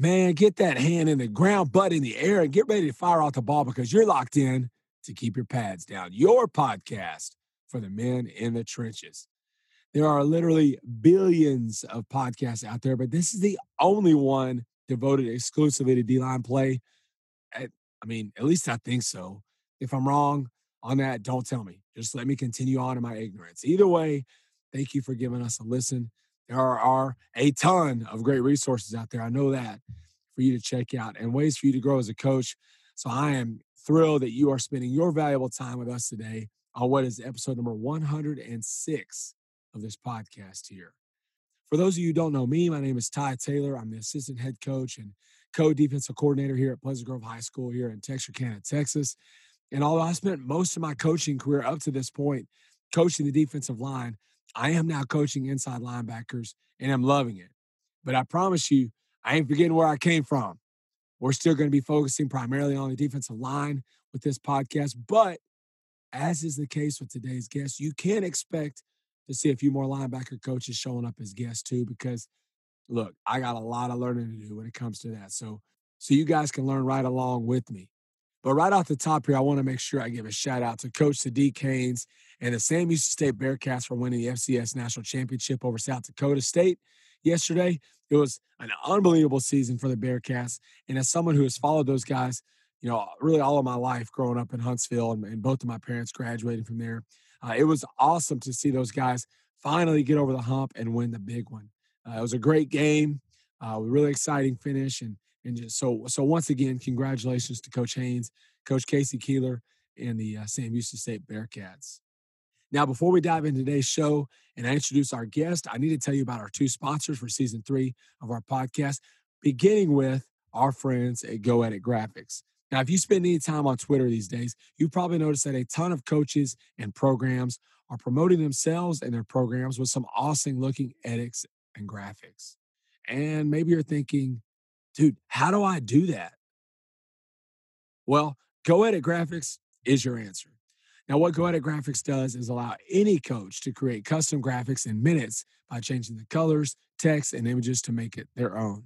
Man, get that hand in the ground, butt in the air, and get ready to fire off the ball because you're locked in to keep your pads down. Your podcast for the men in the trenches. There are literally billions of podcasts out there, but this is the only one devoted exclusively to D line play. Eh, I mean, at least I think so. If I'm wrong on that, don't tell me. Just let me continue on in my ignorance. Either way, thank you for giving us a listen. There are, a ton of great resources out there. I know that for you to check out and ways for you to grow as a coach. So I am thrilled that you are spending your valuable time with us today on what is episode number 106 of this podcast here. For those of you who don't know me, my name is Ty Taylor. I'm the assistant head coach and co-defensive coordinator here at Pleasant Grove High School here in Texarkana, Texas. And although I spent most of my coaching career up to this point coaching the defensive line, I am now coaching inside linebackers and I'm loving it. But I promise you, I ain't forgetting where I came from. We're still going to be focusing primarily on the defensive line with this podcast. But as is the case with today's guest, you can expect to see a few more linebacker coaches showing up as guests too, because look, I got a lot of learning to do when it comes to that. So, so you guys can learn right along with me. But right off the top here, I want to make sure I give a shout out to Coach Sadiq Haynes and the Sam Houston State Bearcats for winning the FCS National Championship over South Dakota State yesterday. It was an unbelievable season for the Bearcats. And as someone who has followed those guys, you know, really all of my life growing up in Huntsville and, and both of my parents graduating from there, uh, it was awesome to see those guys finally get over the hump and win the big one. Uh, it was a great game, uh, really exciting finish, and and just, so so once again, congratulations to Coach Haynes, Coach K.C. Keeler, and the uh, Sam Houston State Bearcats. Now, before we dive into today's show and I introduce our guest, I need to tell you about our two sponsors for season three of our podcast, beginning with our friends at Go Edit Graphics. Now, if you spend any time on Twitter these days, you probably noticed that a ton of coaches and programs are promoting themselves and their programs with some awesome looking edits and graphics. And maybe you're thinking, dude, how do I do that? Well, Go Edit Graphics is your answer. Now, what Go Edit Graphics does is allow any coach to create custom graphics in minutes by changing the colors, text, and images to make it their own.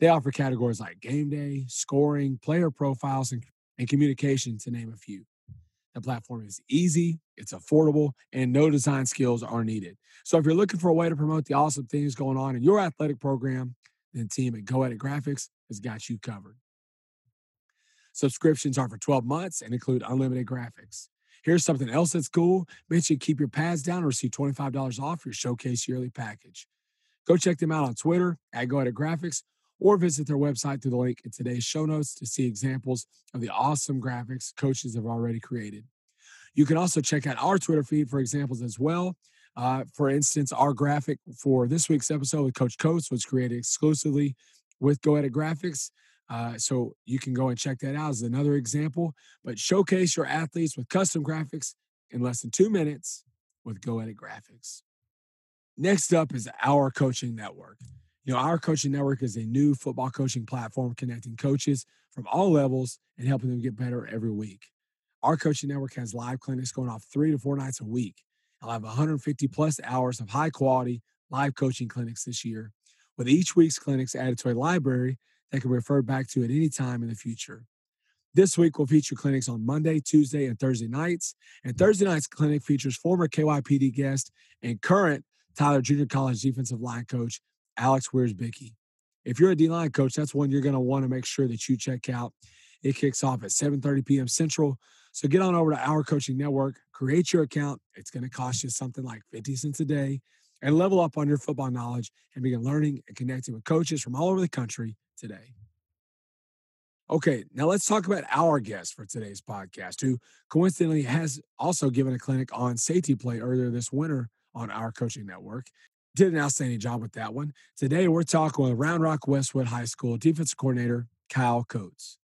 They offer categories like game day, scoring, player profiles, and, and communication, to name a few. The platform is easy, it's affordable, and no design skills are needed. So if you're looking for a way to promote the awesome things going on in your athletic program, then team at Go Edit Graphics has got you covered. Subscriptions are for 12 months and include unlimited graphics. Here's something else that's cool. make sure Mention keep your pads down and receive $25 off your showcase yearly package. Go check them out on Twitter at Go Edit Graphics or visit their website through the link in today's show notes to see examples of the awesome graphics coaches have already created. You can also check out our Twitter feed for examples as well. Uh, for instance, our graphic for this week's episode with Coach Coates was created exclusively with Go Edit Graphics. Uh, so you can go and check that out as another example. But showcase your athletes with custom graphics in less than two minutes with Go Edit Graphics. Next up is our coaching network. You know, our coaching network is a new football coaching platform connecting coaches from all levels and helping them get better every week. Our coaching network has live clinics going off three to four nights a week. I'll have 150 plus hours of high quality live coaching clinics this year, with each week's clinics added to a library that can refer back to at any time in the future. This week will feature clinics on Monday, Tuesday, and Thursday nights. And hmm. Thursday night's clinic features former KYPD guest and current Tyler Junior College defensive line coach Alex Wiersbicky. If you're a D line coach, that's one you're going to want to make sure that you check out. It kicks off at 7:30 p.m. Central. So get on over to our coaching network, create your account. It's going to cost you something like 50 cents a day, and level up on your football knowledge and begin learning and connecting with coaches from all over the country today. Okay, now let's talk about our guest for today's podcast, who coincidentally has also given a clinic on safety play earlier this winter on our coaching network did an outstanding job with that one. Today, we're talking with Round Rock Westwood High School defense coordinator Kyle Coates.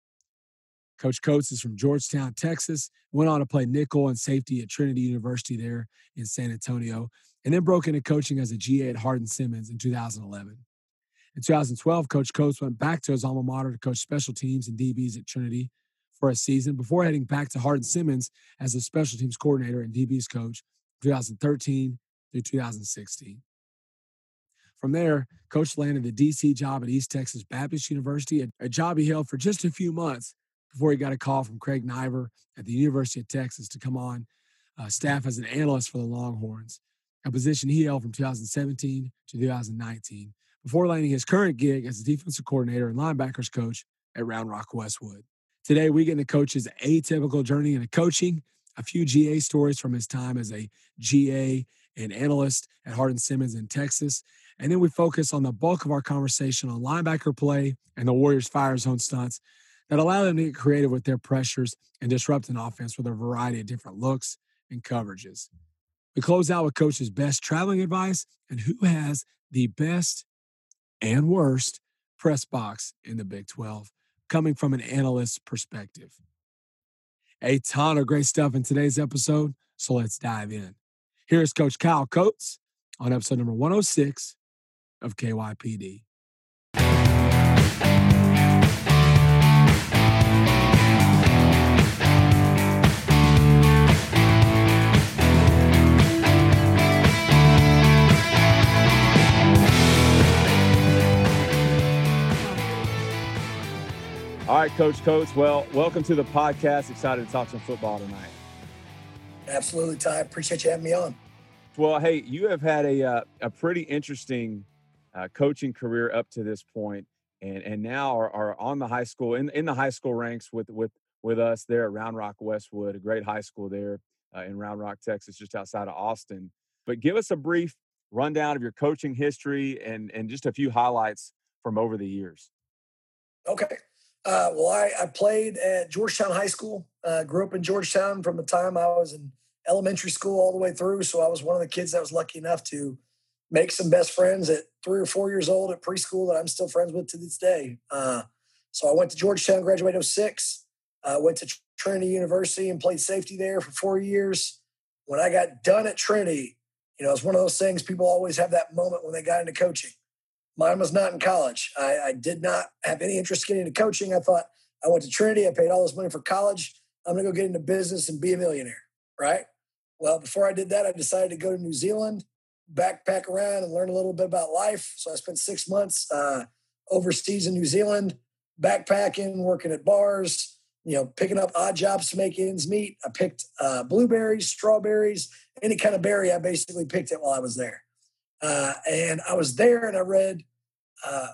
Coach Coates is from Georgetown, Texas, went on to play nickel and safety at Trinity University there in San Antonio, and then broke into coaching as a GA at Hardin Simmons in 2011. In 2012, Coach Coates went back to his alma mater to coach special teams and DBs at Trinity for a season before heading back to Hardin Simmons as a special teams coordinator and DBs coach 2013 through 2016. From there, Coach landed the DC job at East Texas Baptist University, a job he held for just a few months before he got a call from Craig Naivar at the University of Texas to come on uh, staff as an analyst for the Longhorns, a position he held from 2017 to 2019, before landing his current gig as a defensive coordinator and linebackers coach at Round Rock Westwood. Today, we get into Coach's atypical journey into coaching, a few GA stories from his time as a GA and analyst at Hardin Simmons in Texas, and then we focus on the bulk of our conversation on linebacker play and the Warriors' fire zone stunts that allow them to get creative with their pressures and disrupt an offense with a variety of different looks and coverages. We close out with Coach's best traveling advice and who has the best and worst press box in the Big 12, coming from an analyst's perspective. A ton of great stuff in today's episode, so let's dive in. Here's Coach Kyle Coates on episode number 106 of KYPD. All right, Coach Coates. Well, welcome to the podcast. Excited to talk some football tonight. Absolutely, Ty. Appreciate you having me on. Well, hey, you have had a uh, a pretty interesting uh, coaching career up to this point, and and now are, are on the high school in in the high school ranks with with with us there at Round Rock Westwood, a great high school there uh, in Round Rock, Texas, just outside of Austin. But give us a brief rundown of your coaching history and and just a few highlights from over the years. Okay. Uh, well, I, I, played at Georgetown High School. Uh, grew up in Georgetown from the time I was in elementary school all the way through. So I was one of the kids that was lucky enough to make some best friends at three or four years old at preschool that I'm still friends with to this day. Uh, so I went to Georgetown, graduated 06, uh, went to Trinity University and played safety there for four years. When I got done at Trinity, you know, it's one of those things people always have that moment when they got into coaching. Mine was not in college. I, I did not have any interest in getting into coaching. I thought I went to Trinity. I paid all this money for college. I'm going to go get into business and be a millionaire, right? Well, before I did that, I decided to go to New Zealand, backpack around, and learn a little bit about life. So I spent six months uh, overseas in New Zealand, backpacking, working at bars, you know, picking up odd jobs to make ends meet. I picked uh, blueberries, strawberries, any kind of berry. I basically picked it while I was there. Uh, and I was there and I read uh,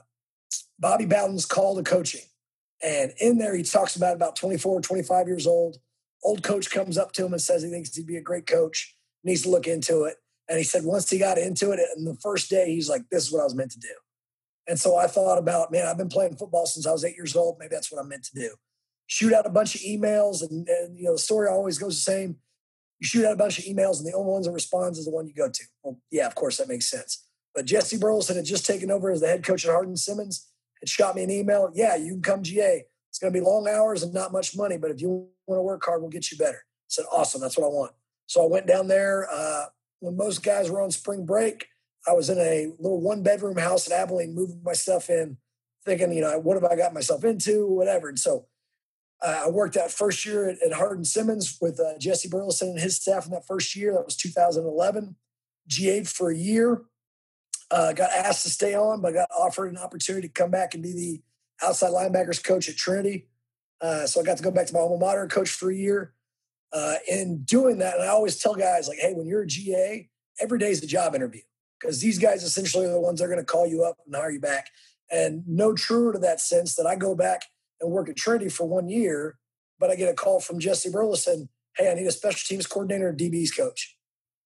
Bobby Bowden's call to coaching. And in there, he talks about about 24, 25 years old. Old coach comes up to him and says he thinks he'd be a great coach, needs to look into it. And he said once he got into it, and the first day, he's like, this is what I was meant to do. And so I thought about, man, I've been playing football since I was eight years old. Maybe that's what I'm meant to do. Shoot out a bunch of emails, and, and you know the story always goes the same you shoot out a bunch of emails and the only one that responds is the one you go to. Well, yeah, of course, that makes sense. But Jesse Burleson had just taken over as the head coach at Hardin Simmons, had shot me an email. Yeah, you can come GA. It's going to be long hours and not much money, but if you want to work hard, we'll get you better. I said, awesome, that's what I want. So I went down there. Uh, when most guys were on spring break, I was in a little one bedroom house in Abilene, moving my stuff in, thinking, you know, what have I got myself into, whatever. And so uh, I worked that first year at, at Hardin Simmons with uh, Jesse Burleson and his staff in that first year. That was 2011. GA for a year. Uh, got asked to stay on, but got offered an opportunity to come back and be the outside linebackers coach at Trinity. Uh, so I got to go back to my alma mater and coach for a year. Uh, in doing that, and I always tell guys like, "Hey, when you're a GA, every day is a job interview because these guys essentially are the ones that are going to call you up and hire you back." And no truer to that sense that I go back and work at Trinity for one year, but I get a call from Jesse Burleson, hey, I need a special teams coordinator and DB's coach.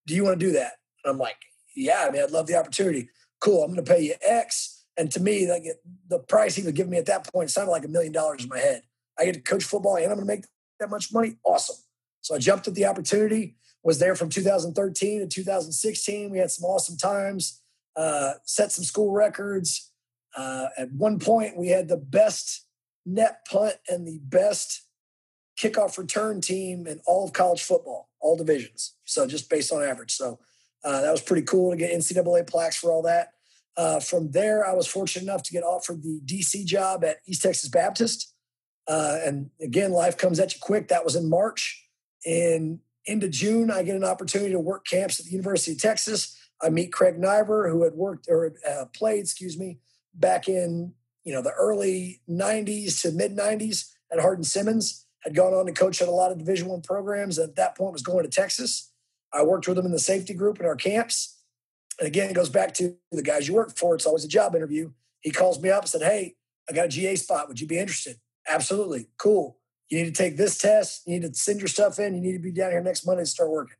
Do you want to do that? And I'm like, yeah, I mean, I'd love the opportunity. Cool, I'm going to pay you X. And to me, like the price he was giving me at that point sounded like a million dollars in my head. I get to coach football and I'm going to make that much money. Awesome. So I jumped at the opportunity, was there from 2013 to 2016. We had some awesome times, uh, set some school records. Uh, at one point, we had the best net punt and the best kickoff return team in all of college football, all divisions. So just based on average. So uh, that was pretty cool to get NCAA plaques for all that. Uh, from there, I was fortunate enough to get offered the DC job at East Texas Baptist. Uh, and again, life comes at you quick. That was in March. And in into June, I get an opportunity to work camps at the University of Texas. I meet Craig Naivar, who had worked or uh, played, excuse me, back in you know the early '90s to mid '90s at Hardin Simmons. Had gone on to coach at a lot of Division One programs. At that point, was going to Texas. I worked with him in the safety group in our camps. And again, it goes back to the guys you work for. It's always a job interview. He calls me up and said, "Hey, I got a GA spot. Would you be interested?" Absolutely. Cool. You need to take this test. You need to send your stuff in. You need to be down here next Monday to start working.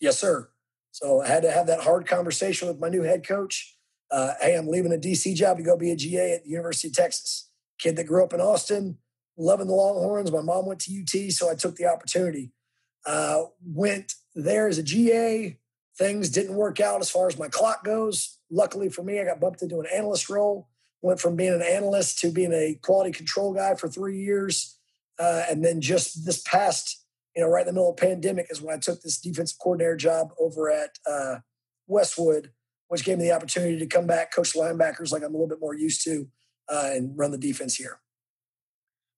Yes, sir. So I had to have that hard conversation with my new head coach. Uh, hey, I'm leaving a DC job to go be a GA at the University of Texas. Kid that grew up in Austin, loving the Longhorns. My mom went to UT, so I took the opportunity. Uh, went there as a GA. Things didn't work out as far as my clock goes. Luckily for me, I got bumped into an analyst role. Went from being an analyst to being a quality control guy for three years. Uh, and then just this past, you know, right in the middle of pandemic is when I took this defensive coordinator job over at uh, Westwood, which gave me the opportunity to come back, coach linebackers like I'm a little bit more used to, uh, and run the defense here.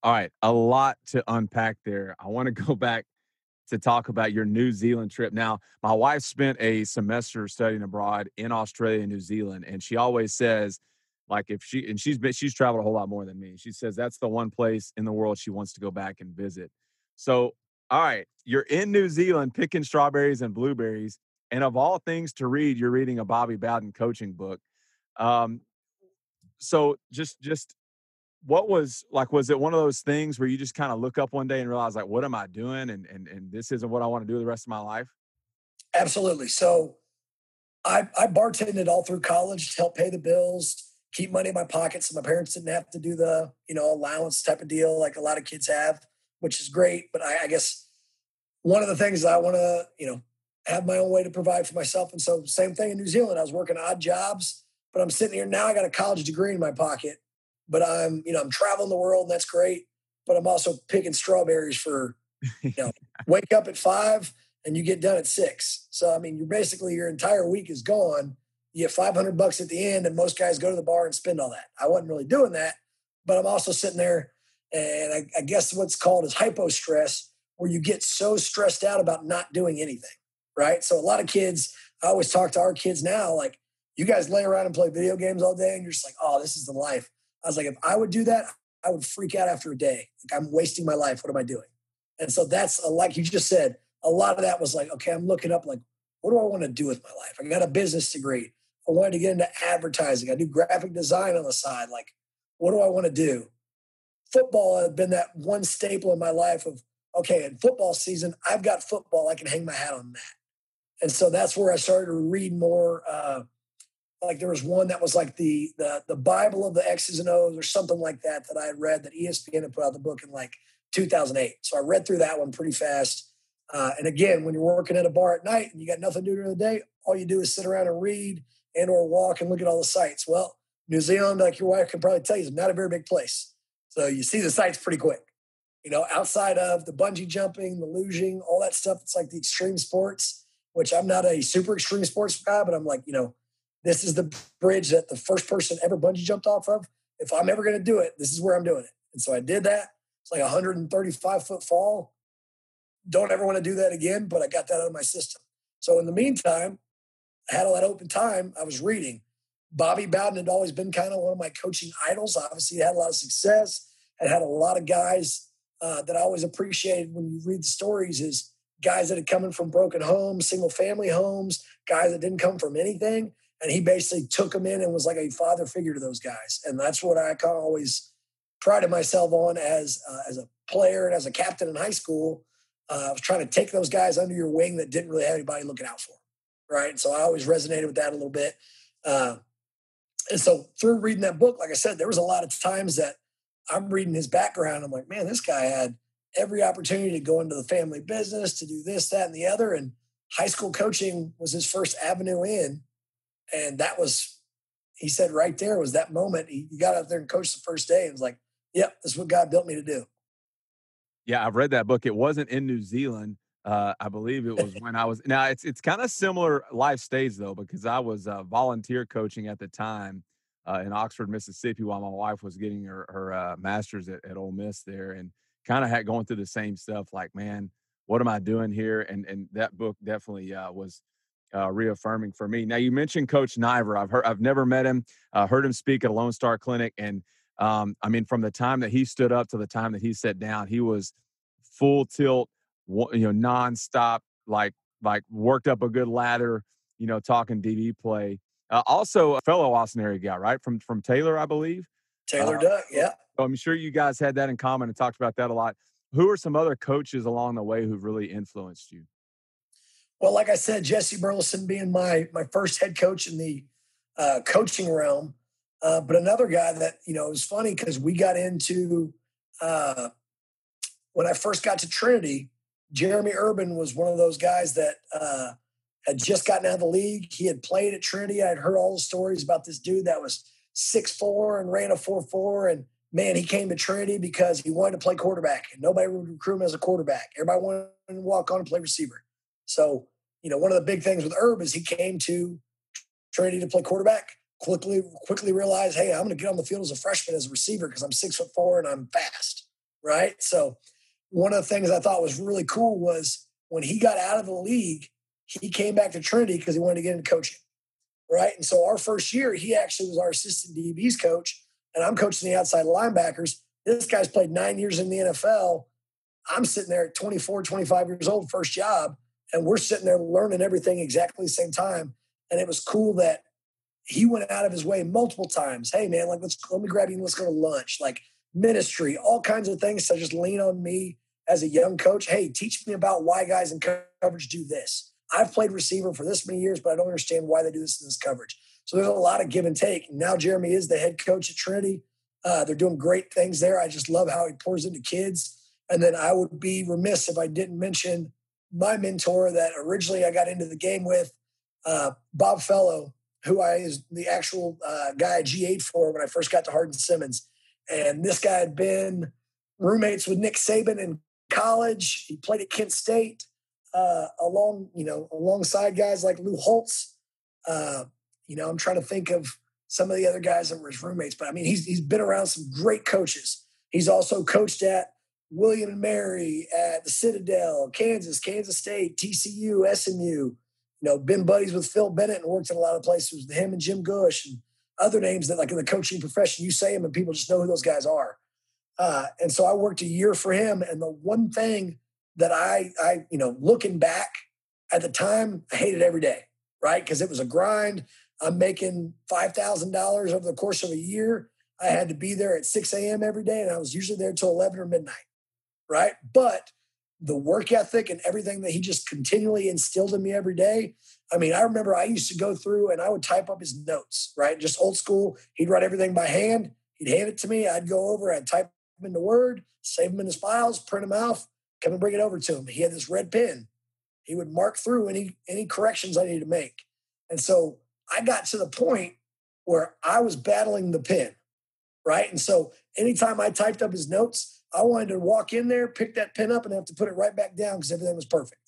All right, a lot to unpack there. I want to go back to talk about your New Zealand trip. Now, my wife spent a semester studying abroad in Australia and New Zealand, and she always says, like if she and she's been she's traveled a whole lot more than me. She says that's the one place in the world she wants to go back and visit. So, all right, you're in New Zealand picking strawberries and blueberries, and of all things to read, you're reading a Bobby Bowden coaching book. Um, so just just what was like was it one of those things where you just kind of look up one day and realize like what am i doing and and, and this isn't what i want to do the rest of my life absolutely so i i bartended all through college to help pay the bills keep money in my pocket so my parents didn't have to do the you know allowance type of deal like a lot of kids have which is great but i, I guess one of the things i want to you know have my own way to provide for myself and so same thing in new zealand i was working odd jobs but i'm sitting here now i got a college degree in my pocket but I'm, you know, I'm traveling the world and that's great. But I'm also picking strawberries for, you know, wake up at five and you get done at six. So, I mean, you're basically your entire week is gone. You get 500 bucks at the end, and most guys go to the bar and spend all that. I wasn't really doing that, but I'm also sitting there and I, I guess what's called is hypo stress, where you get so stressed out about not doing anything. Right. So, a lot of kids, I always talk to our kids now, like, you guys lay around and play video games all day and you're just like, oh, this is the life. I was like, if I would do that, I would freak out after a day. Like I'm wasting my life. What am I doing? And so that's like you just said, a lot of that was like, okay, I'm looking up like, what do I want to do with my life? I got a business degree. I wanted to get into advertising. I do graphic design on the side. Like, what do I want to do? Football had been that one staple in my life of, okay, in football season, I've got football. I can hang my hat on that. And so that's where I started to read more uh, like there was one that was like the the the Bible of the X's and O's or something like that that I had read that ESPN had put out the book in like 2008. So I read through that one pretty fast. Uh, and again, when you're working at a bar at night and you got nothing to do during the day, all you do is sit around and read and or walk and look at all the sites. Well, New Zealand, like your wife can probably tell you, is not a very big place. So you see the sites pretty quick. You know, outside of the bungee jumping, the lugeing, all that stuff, it's like the extreme sports, which I'm not a super extreme sports guy, but I'm like, you know, this is the bridge that the first person ever bungee jumped off of. If I'm ever going to do it, this is where I'm doing it. And so I did that. It's like 135 foot fall. Don't ever want to do that again, but I got that out of my system. So in the meantime, I had all that open time. I was reading. Bobby Bowden had always been kind of one of my coaching idols. Obviously, had a lot of success. Had had a lot of guys uh, that I always appreciated when you read the stories is guys that had come in from broken homes, single family homes, guys that didn't come from anything and he basically took them in and was like a father figure to those guys. And that's what I always prided myself on as uh, as a player and as a captain in high school. Uh, I was trying to take those guys under your wing that didn't really have anybody looking out for them, right? So I always resonated with that a little bit. Uh, and so through reading that book, like I said, there was a lot of times that I'm reading his background. I'm like, man, this guy had every opportunity to go into the family business, to do this, that, and the other. And high school coaching was his first avenue in and that was, he said right there was that moment. He, got out there and coached the first day and was like, yep, this is what God built me to do. Yeah, I've read that book. It wasn't in New Zealand. Uh, I believe it was when I was now. It's it's kind of similar life stage though because I was uh, volunteer coaching at the time uh, in Oxford, Mississippi, while my wife was getting her her uh, master's at, at Ole Miss there, and kind of had going through the same stuff. Like, man, what am I doing here? And and that book definitely uh, was uh, reaffirming for me. Now you mentioned Coach Naivar. I've heard, I've never met him. Uh, heard him speak at a Lone Star Clinic, and um, I mean, from the time that he stood up to the time that he sat down, he was full tilt, you know, nonstop, like like worked up a good ladder you know, talking DB play. Uh, also, a fellow Austin area guy, right from from Taylor, I believe. Taylor uh, Duck, yeah. So I'm sure you guys had that in common and talked about that a lot. Who are some other coaches along the way who've really influenced you? Well, like I said, Jesse Burleson being my my first head coach in the uh, coaching realm, uh, but another guy that you know it was funny because we got into uh, when I first got to Trinity. Jerheme Urban was one of those guys that uh, had just gotten out of the league. He had played at Trinity. I had heard all the stories about this dude that was six four and ran a four four, and man, he came to Trinity because he wanted to play quarterback, and nobody would recruit him as a quarterback. Everybody wanted to walk on and play receiver. So, you know, one of the big things with Herb is he came to Trinity to play quarterback. Quickly, quickly realized, hey, I'm going to get on the field as a freshman as a receiver because I'm six foot four and I'm fast, right? So, one of the things I thought was really cool was when he got out of the league, he came back to Trinity because he wanted to get into coaching, right? And so our first year, he actually was our assistant DBs coach, and I'm coaching the outside linebackers. This guy's played nine years in the NFL. I'm sitting there at 24, 25 years old, first job, and we're sitting there learning everything exactly the same time. And it was cool that he went out of his way multiple times. Hey man, like let's let me grab you and let's go to lunch. Like ministry, all kinds of things to just lean on me as a young coach. Hey, teach me about why guys in coverage do this. I've played receiver for this many years, but I don't understand why they do this in this coverage. So there's a lot of give and take. Now Jerheme is the head coach at Trinity. Uh, they're doing great things there. I just love how he pours into kids. And then I would be remiss if I didn't mention my mentor that originally I got into the game with, uh, Bob Fellow, who I is the actual uh, guy I G8 for when I first got to Hardin Simmons. And this guy had been roommates with Nick Saban in college. He played at Kent State uh, along, you know, alongside guys like Lou Holtz. Uh, you know, I'm trying to think of some of the other guys that were his roommates, but I mean, he's he's been around some great coaches. He's also coached at William and Mary at the Citadel, Kansas, Kansas State, TCU, SMU. You know, been buddies with Phil Bennett and worked in a lot of places with him and Jim Gush and other names that, like in the coaching profession, you say them and people just know who those guys are. Uh, and so I worked a year for him. And the one thing that I, I, you know, looking back at the time, I hated every day, right? Because it was a grind. I'm making five thousand dollars over the course of a year. I had to be there at 6 a.m. every day, and I was usually there till 11 or midnight right? But the work ethic and everything that he just continually instilled in me every day. I mean, I remember I used to go through and I would type up his notes, right? Just old school. He'd write everything by hand. He'd hand it to me. I'd go over, I'd type them into Word, save them in his files, print them out, come and bring it over to him. He had this red pen. He would mark through any any corrections I needed to make. And so I got to the point where I was battling the pen, right? And so anytime I typed up his notes, I wanted to walk in there, pick that pen up, and have to put it right back down because everything was perfect.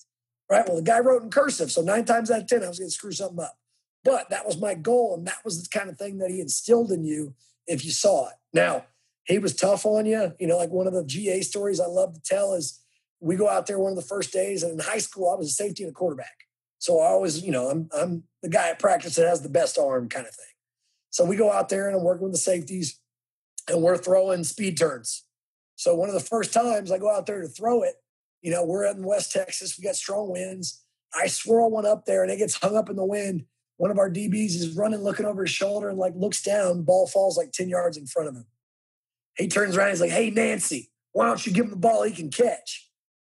Right. Well, the guy wrote in cursive, so nine times out of ten, I was going to screw something up. But that was my goal, and that was the kind of thing that he instilled in you if you saw it. Now, he was tough on you. You know, like one of the GA stories I love to tell is we go out there one of the first days, and in high school, I was a safety and a quarterback. So I always, you know, I'm I'm the guy at practice that has the best arm kind of thing. So we go out there and I'm working with the safeties, and we're throwing speed turns. So one of the first times I go out there to throw it, you know, we're in West Texas, we got strong winds. I swirl one up there and it gets hung up in the wind. One of our DBs is running, looking over his shoulder, and like looks down. Ball falls like 10 yards in front of him. He turns around, he's like, Hey, Nancy, why don't you give him the ball he can catch?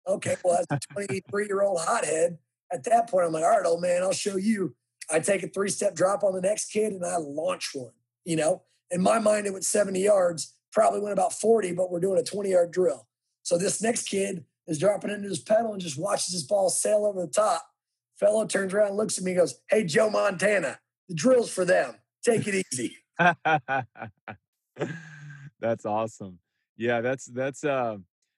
Okay, well, as a 23 year old hothead, at that point, I'm like, All right, old man, I'll show you. I take a three step drop on the next kid and I launch one. You know, in my mind, it was 70 yards probably went about 40, but we're doing a 20 yard drill. So this next kid is dropping into his pedal and just watches his ball sail over the top. Fellow turns around and looks at me goes, Hey, Joe Montana, the drill's for them. Take it easy. that's awesome. Yeah, that's that's uh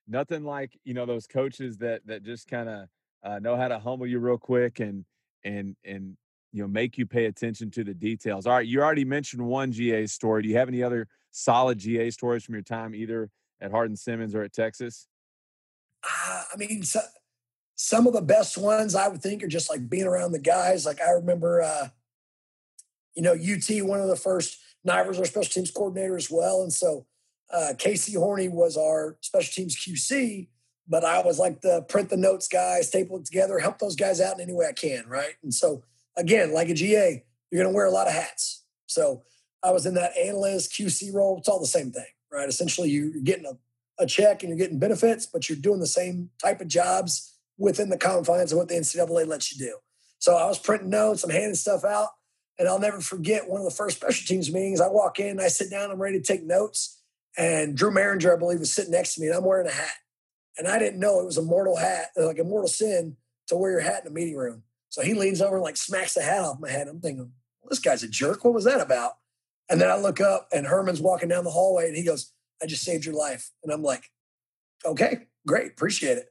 nothing like, you know, those coaches that that just kind of uh, know how to humble you real quick and and and you know make you pay attention to the details. All right, you already mentioned one GA story. Do you have any other solid GA stories from your time either at Hardin Simmons or at Texas? Uh, I mean, so, some of the best ones I would think are just like being around the guys. Like I remember, uh, you know, UT, one of the first, Naivar's, our special teams coordinator as well. And so uh, Casey Horney was our special teams QC, but I was like the print the notes guy, staple it together, help those guys out in any way I can, right? And so again, like a GA, you're going to wear a lot of hats. So I was in that analyst QC role. It's all the same thing, right? Essentially, you're getting a, a check and you're getting benefits, but you're doing the same type of jobs within the confines of what the NCAA lets you do. So I was printing notes, I'm handing stuff out, and I'll never forget one of the first special teams meetings. I walk in, I sit down, I'm ready to take notes, and Drew Mehringer, I believe, was sitting next to me, and I'm wearing a hat. And I didn't know it was a mortal hat, like a mortal sin to wear your hat in a meeting room. So he leans over and like smacks the hat off my head. I'm thinking, well, this guy's a jerk. What was that about? And then I look up and Herman's walking down the hallway and he goes, I just saved your life. And I'm like, okay, great, appreciate it.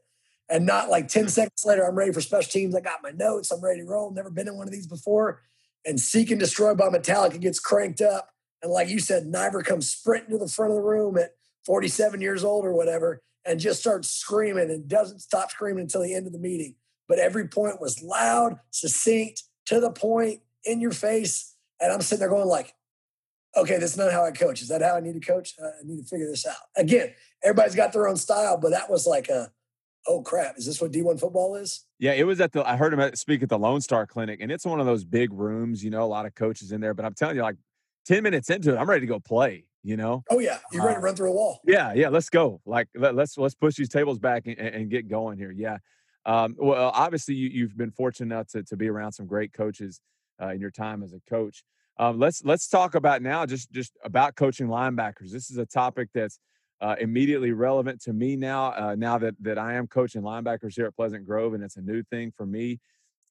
And not like 10 seconds later, I'm ready for special teams. I got my notes. I'm ready to roll. Never been in one of these before. And Seek and Destroy by Metallica gets cranked up. And like you said, Naivar comes sprinting to the front of the room at 47 years old or whatever and just starts screaming and doesn't stop screaming until the end of the meeting. But every point was loud, succinct, to the point, in your face. And I'm sitting there going like, okay, that's not how I coach. Is that how I need to coach? Uh, I need to figure this out. Again, everybody's got their own style, but that was like a, oh crap, is this what D1 football is? Yeah, it was at the, I heard him speak at the Lone Star Clinic, and it's one of those big rooms, you know, a lot of coaches in there. But I'm telling you, like 10 minutes into it, I'm ready to go play. You know? Oh yeah, you're ready to uh, run through a wall. Yeah, yeah. Let's go. Like let, us let's, let's push these tables back and, and get going here. Yeah. Um, well, obviously, you, have been fortunate enough to, to be around some great coaches uh, in your time as a coach. Um, let's let's talk about now just just about coaching linebackers. This is a topic that's uh, immediately relevant to me now. Uh, now that that I am coaching linebackers here at Pleasant Grove, and it's a new thing for me.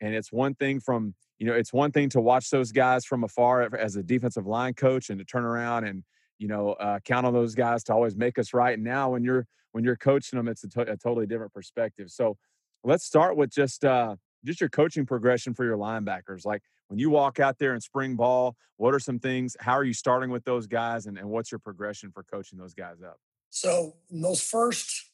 And it's one thing from you know it's one thing to watch those guys from afar as a defensive line coach and to turn around and you know uh, count on those guys to always make us right. And now when you're when you're coaching them, it's a, to- a totally different perspective. So let's start with just uh, just your coaching progression for your linebackers. Like when you walk out there in spring ball, what are some things? How are you starting with those guys, and, and what's your progression for coaching those guys up? So, in those first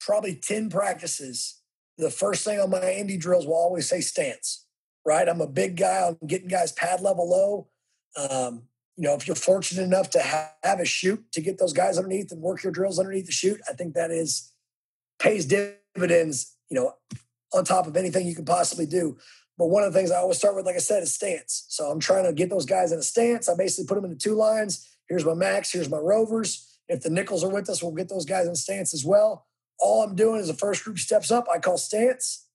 probably 10 practices, the first thing on my Indy drills will always say stance, right? I'm a big guy. I'm getting guys pad level low. Um, you know, if you're fortunate enough to have a chute to get those guys underneath and work your drills underneath the chute, I think that is pays dividends, you know, on top of anything you can possibly do. But one of the things I always start with, like I said, is stance. So I'm trying to get those guys in a stance. I basically put them into two lines. Here's my max, here's my rovers. If the nickels are with us, we'll get those guys in stance as well. All I'm doing is the first group steps up, I call stance.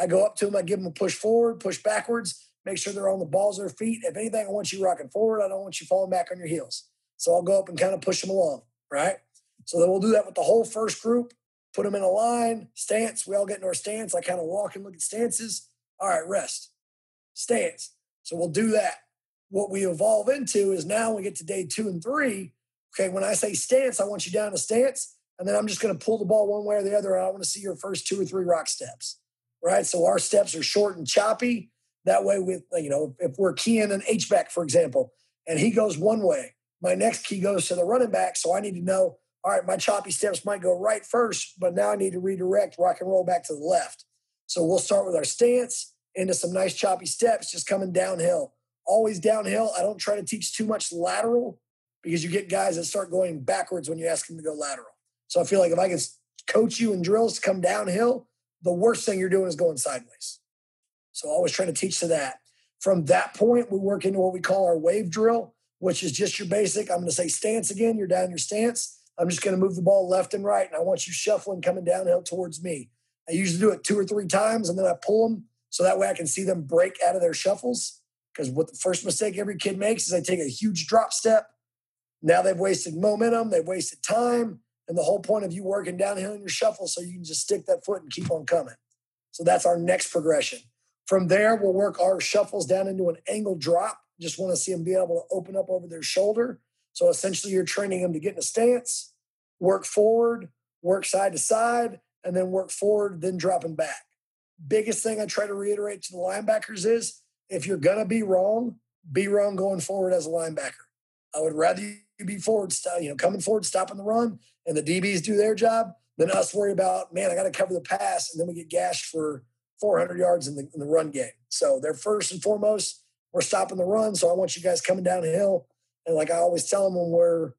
I go up to them, I give them a push forward, push backwards, make sure they're on the balls of their feet. If anything, I want you rocking forward. I don't want you falling back on your heels. So I'll go up and kind of push them along, right? So then we'll do that with the whole first group, put them in a line, stance. We all get in our stance. I kind of walk and look at stances. All right, rest, stance. So we'll do that. What we evolve into is now we get to day two and three. Okay, when I say stance, I want you down to stance, and then I'm just going to pull the ball one way or the other. I want to see your first two or three rock steps, right? So our steps are short and choppy. That way, with you know, if we're keying an H back, for example, and he goes one way, my next key goes to the running back. So I need to know, all right, my choppy steps might go right first, but now I need to redirect, rock and roll back to the left. So we'll start with our stance into some nice choppy steps, just coming downhill. Always downhill. I don't try to teach too much lateral because you get guys that start going backwards when you ask them to go lateral. So I feel like if I can coach you in drills to come downhill, the worst thing you're doing is going sideways. So I always try to teach to that. From that point, we work into what we call our wave drill, which is just your basic. I'm going to say stance again. You're down your stance. I'm just going to move the ball left and right, and I want you shuffling coming downhill towards me. I usually do it two or three times, and then I pull them so that way I can see them break out of their shuffles. Because what the first mistake every kid makes is they take a huge drop step. Now they've wasted momentum, they've wasted time, and the whole point of you working downhill in your shuffle so you can just stick that foot and keep on coming. So that's our next progression. From there, we'll work our shuffles down into an angle drop. Just want to see them be able to open up over their shoulder. So essentially, you're training them to get in a stance, work forward, work side to side, and then work forward, then dropping back. Biggest thing I try to reiterate to the linebackers is if you're going to be wrong, be wrong going forward as a linebacker. I would rather be forward, you know, coming forward, stopping the run, and the DBs do their job. Then us worry about, man, I got to cover the pass, and then we get gashed for 400 yards in the, in the run game. So they're first and foremost, we're stopping the run. So I want you guys coming downhill. And like I always tell them when we're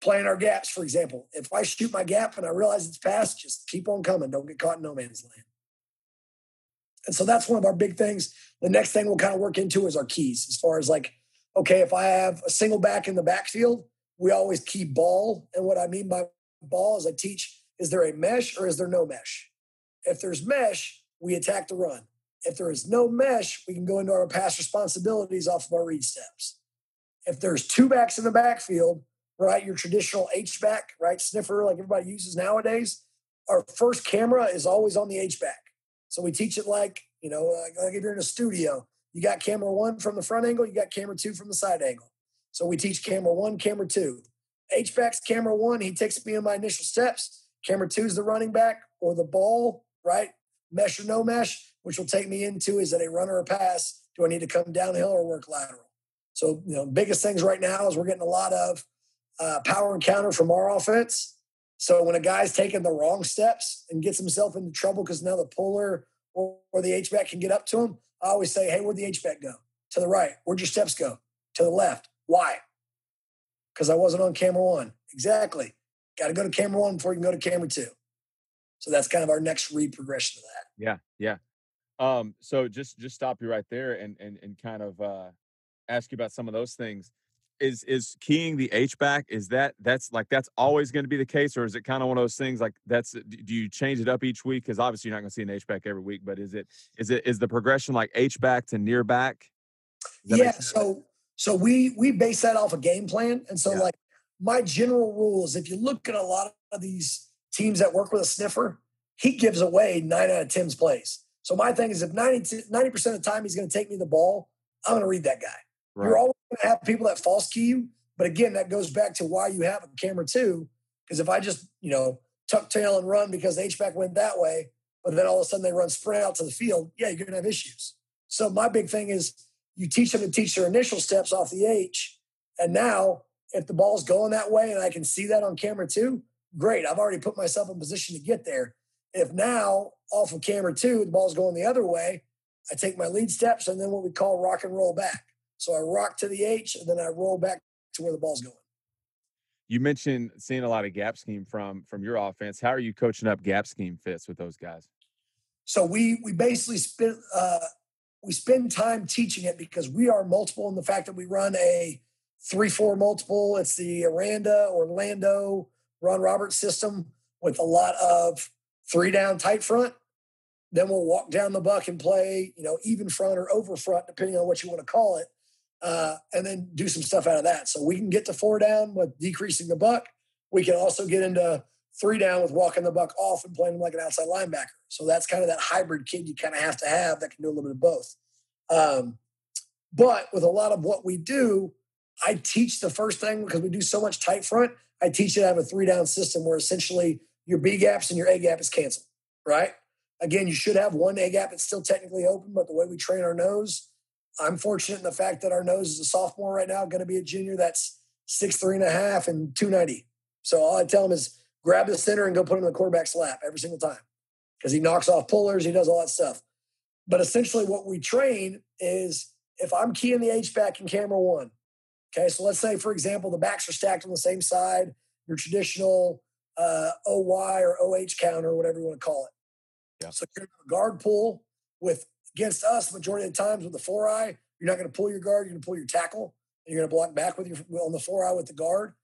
playing our gaps, for example, if I shoot my gap and I realize it's past, just keep on coming. Don't get caught in no man's land. And so that's one of our big things. The next thing we'll kind of work into is our keys, as far as like, okay, if I have a single back in the backfield, we always key ball. And what I mean by ball is I teach, is there a mesh or is there no mesh? If there's mesh, we attack the run. If there is no mesh, we can go into our pass responsibilities off of our read steps. If there's two backs in the backfield, right, your traditional H back, right, sniffer like everybody uses nowadays, our first camera is always on the H back. So we teach it like, you know, like if you're in a studio, you got camera one from the front angle, you got camera two from the side angle. So we teach camera one, camera two. H back's camera one, he takes me in my initial steps. Camera two is the running back or the ball, right? Mesh or no mesh, which will take me into is that a runner or a pass? Do I need to come downhill or work lateral? So, you know, biggest things right now is we're getting a lot of uh, power encounter from our offense. So when a guy's taking the wrong steps and gets himself into trouble because now the puller or, or the H back can get up to him, I always say, hey, where'd the H back go? To the right. Where'd your steps go? To the left. Why? Because I wasn't on camera one. Exactly. Got to go to camera one before you can go to camera two. So that's kind of our next read progression of that. Yeah, yeah. Um, so just just stop you right there and and and kind of uh ask you about some of those things. Is is keying the H back? Is that that's like that's always going to be the case, or is it kind of one of those things like that's do you change it up each week? Because obviously you're not going to see an H back every week, but is it is it is the progression like H back to near back? Yeah. So so we we base that off a game plan, and so yeah. like my general rule is if you look at a lot of these teams that work with a sniffer, he gives away nine out of 10's plays. So my thing is if 90, 90% of the time he's going to take me the ball, I'm going to read that guy. Right. You're always going to have people that false key you. But again, that goes back to why you have a camera two. Because if I just, you know, tuck tail and run because the H-back went that way, but then all of a sudden they run sprint out to the field, yeah, you're going to have issues. So my big thing is you teach them to teach their initial steps off the H. And now if the ball's going that way and I can see that on camera two, great. I've already put myself in position to get there. If now off of camera two, the ball's going the other way, I take my lead steps and then what we call rock and roll back. So I rock to the H and then I roll back to where the ball's going. You mentioned seeing a lot of gap scheme from from your offense. How are you coaching up gap scheme fits with those guys? So we we basically spend uh, we spend time teaching it because we are multiple in the fact that we run a three four multiple. It's the Aranda Orlando Ron Roberts system with a lot of three down tight front. Then we'll walk down the buck and play, you know, even front or over front, depending on what you want to call it, uh, and then do some stuff out of that. So we can get to four down with decreasing the buck. We can also get into three down with walking the buck off and playing him like an outside linebacker. So that's kind of that hybrid kid you kind of have to have that can do a little bit of both. Um, but with a lot of what we do, I teach the first thing because we do so much tight front. I teach you to have a three down system where essentially your B gaps and your A gap is canceled, right? Again, you should have one A gap that's still technically open, but the way we train our nose, I'm fortunate in the fact that our nose is a sophomore right now, going to be a junior that's six three and a half and 290. So all I tell him is grab the center and go put him in the quarterback's lap every single time because he knocks off pullers, he does all that stuff. But essentially, what we train is if I'm keying the H back in camera one, Okay, so let's say, for example, the backs are stacked on the same side, your traditional uh, OY or OH counter, whatever you want to call it. Yeah. So you're going to guard pull with against us majority of the times with the four eye, you're not going to pull your guard, you're going to pull your tackle, and you're going to block back with your on the four eye with the guard.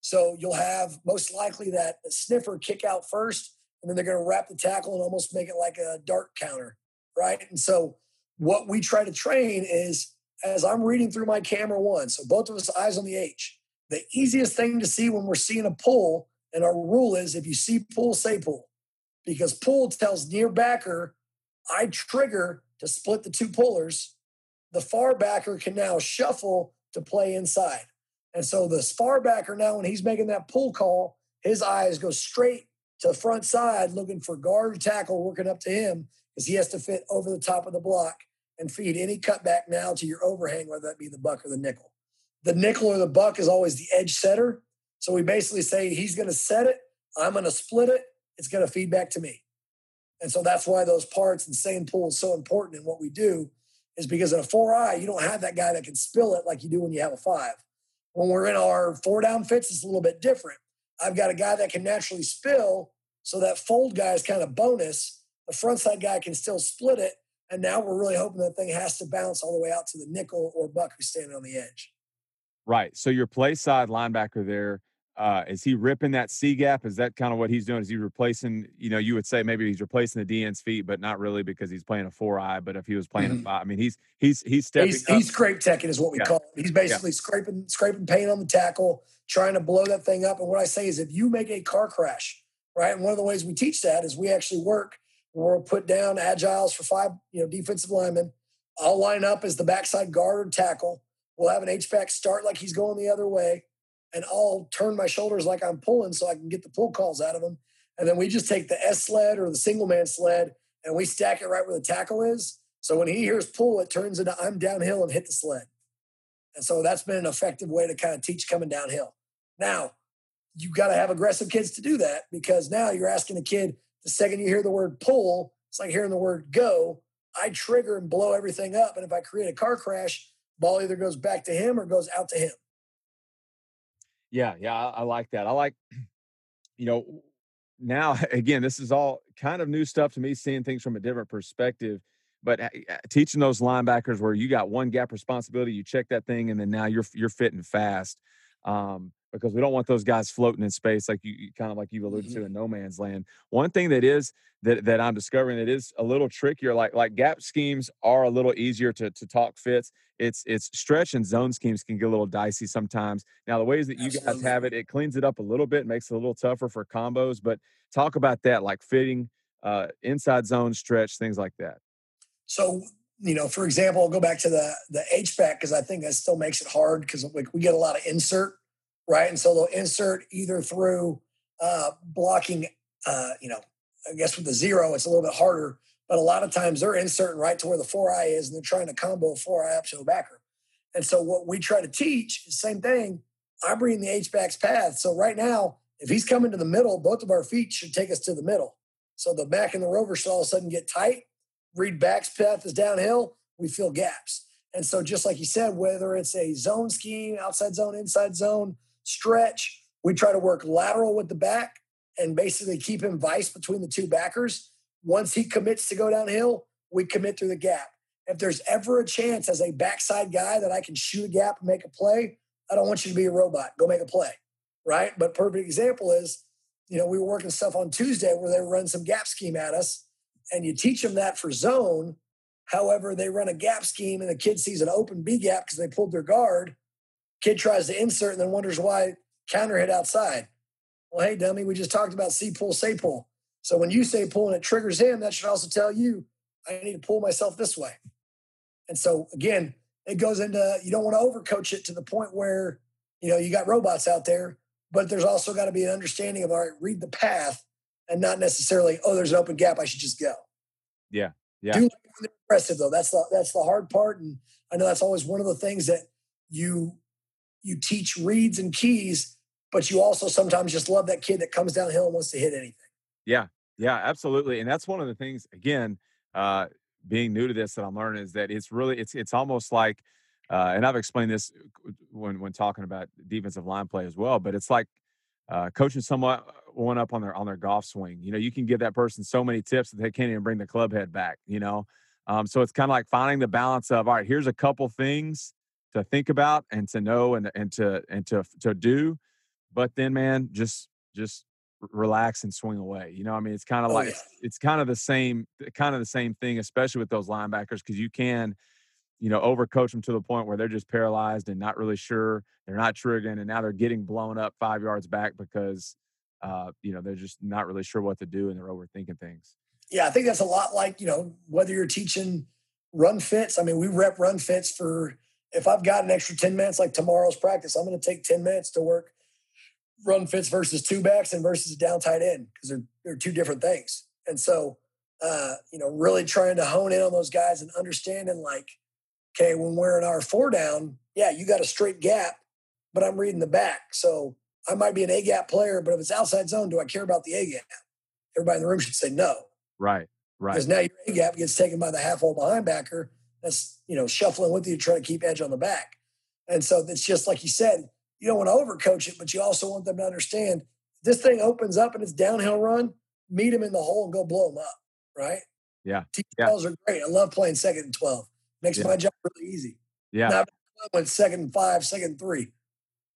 So you'll have most likely that sniffer kick out first, and then they're going to wrap the tackle and almost make it like a dart counter, right? And so what we try to train is as I'm reading through my camera one, so both of us eyes on the H, the easiest thing to see when we're seeing a pull, and our rule is if you see pull, say pull. Because pull tells near backer, I trigger to split the two pullers. The far backer can now shuffle to play inside. And so the far backer now, when he's making that pull call, his eyes go straight to the front side looking for guard or tackle working up to him because he has to fit over the top of the block and feed any cutback now to your overhang, whether that be the buck or the nickel. The nickel or the buck is always the edge setter. So we basically say he's going to set it, I'm going to split it, it's going to feed back to me. And so that's why those parts and same pool is so important in what we do is because in a four eye, you don't have that guy that can spill it like you do when you have a five. When we're in our four down fits, it's a little bit different. I've got a guy that can naturally spill, so that fold guy is kind of bonus. The front side guy can still split it. And now we're really hoping that thing has to bounce all the way out to the nickel or buck who's standing on the edge. Right. So your play side linebacker there, uh, is he ripping that C gap? Is that kind of what he's doing? Is he replacing, you know, you would say maybe he's replacing the DN's feet, but not really because he's playing a four eye. But if he was playing mm-hmm. a five, I mean, he's he's he's stepping. He's, he's scrape teching is what we yeah. call it. He's basically yeah. scraping scraping paint on the tackle, trying to blow that thing up. And what I say is, if you make a car crash, right, and one of the ways we teach that is we actually work. We'll put down agiles for five, you know, defensive linemen. I'll line up as the backside guard or tackle. We'll have an H back start like he's going the other way and I'll turn my shoulders like I'm pulling so I can get the pull calls out of them. And then we just take the S sled or the single man sled and we stack it right where the tackle is. So when he hears pull, it turns into I'm downhill and hit the sled. And so that's been an effective way to kind of teach coming downhill. Now, you got to have aggressive kids to do that because now you're asking a kid the second you hear the word pull, it's like hearing the word go. I trigger and blow everything up. And if I create a car crash, ball either goes back to him or goes out to him. Yeah, yeah, I, I like that. I like, you know, now again, this is all kind of new stuff to me, seeing things from a different perspective. But uh, teaching those linebackers where you got one gap responsibility, you check that thing, and then now you're you're fitting fast. Um, because we don't want those guys floating in space like you, you kind of like you alluded mm-hmm. to in no man's land. One thing that is that that I'm discovering that is a little trickier, like like gap schemes are a little easier to to talk fits. It's it's stretch and zone schemes can get a little dicey sometimes. Now the ways that you Absolutely. guys have it, it cleans it up a little bit, makes it a little tougher for combos. But talk about that, like fitting, uh, inside zone stretch, things like that. So you know, for example, I'll go back to the the H back because I think that still makes it hard because like we get a lot of insert right? And so they'll insert either through uh, blocking, uh, you know, I guess with the zero, it's a little bit harder, but a lot of times they're inserting right to where the four eye is and they're trying to combo four eye up to a backer. And so what we try to teach is same thing. I'm reading the H back's path. So right now, if he's coming to the middle, both of our feet should take us to the middle. So the back and the rover should all of a sudden get tight. Read back's path is downhill. We fill gaps. And so just like you said, whether it's a zone scheme, outside zone, inside zone, stretch. We try to work lateral with the back and basically keep him vice between the two backers. Once he commits to go downhill, we commit through the gap. If there's ever a chance as a backside guy that I can shoot a gap and make a play, I don't want you to be a robot. Go make a play, right? But perfect example is, you know, we were working stuff on Tuesday where they run some gap scheme at us, and you teach them that for zone. However, they run a gap scheme and the kid sees an open B gap because they pulled their guard. Kid tries to insert and then wonders why counter hit outside. Well, hey, dummy, we just talked about see pull, say pull. So when you say pull and it triggers him, that should also tell you I need to pull myself this way. And so again, it goes into you don't want to overcoach it to the point where you know you got robots out there, but there's also got to be an understanding of all right, read the path and not necessarily oh there's an open gap I should just go. Yeah, yeah. Do impressive though. That's the that's the hard part, and I know that's always one of the things that you you teach reads and keys, but you also sometimes just love that kid that comes downhill and wants to hit anything. Yeah, yeah, absolutely. And that's one of the things, again, uh, being new to this that I'm learning is that it's really it's it's almost like uh, and I've explained this when when talking about defensive line play as well, but it's like uh, coaching someone one up on their on their golf swing. You know, you can give that person so many tips that they can't even bring the club head back. You know, um, so it's kind of like finding the balance of all right. Here's a couple things to think about and to know and and to and to to do. But then, man, just just relax and swing away. You know, I mean, it's kind of oh, like yeah. it's, it's kind of the same kind of the same thing, especially with those linebackers, because you can, you know, overcoach them to the point where they're just paralyzed and not really sure. They're not triggering, and now they're getting blown up five yards back because, uh, you know, they're just not really sure what to do and they're overthinking things. Yeah, I think that's a lot like you know whether you're teaching run fits. I mean, we rep run fits for if I've got an extra 10 minutes like tomorrow's practice, I'm going to take 10 minutes to work run fits versus two backs and versus a down tight end because they're, they're two different things. And so, uh, you know, really trying to hone in on those guys and understanding like, okay, when we're in our four down, yeah, you got a straight gap, but I'm reading the back. So I might be an A gap player, but if it's outside zone, do I care about the A gap? everybody in the room should say no. Right. Right. Because now your A gap gets taken by the half hole behind backer that's you know shuffling with you trying to keep edge on the back. And so it's just like you said, you don't want to overcoach it, but you also want them to understand this thing opens up and it's downhill run, meet them in the hole and go blow them up. Right. Yeah. T yeah. are great. I love playing second and 12. Makes yeah. my job really easy. Yeah. Went second and five, second and three.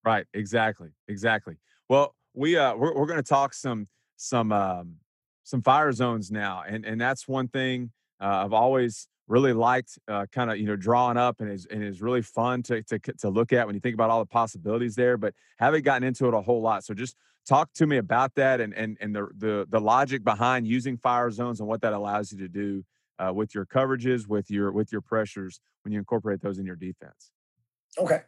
Right. Exactly. Exactly. Well, we uh we're, we're going to talk some some um some fire zones now, and and that's one thing uh, I've always really liked uh, kind of you know drawing up and is and is really fun to, to to look at when you think about all the possibilities there but haven't gotten into it a whole lot. So just talk to me about that and and and the the, the logic behind using fire zones and what that allows you to do uh, with your coverages with your with your pressures when you incorporate those in your defense. Okay.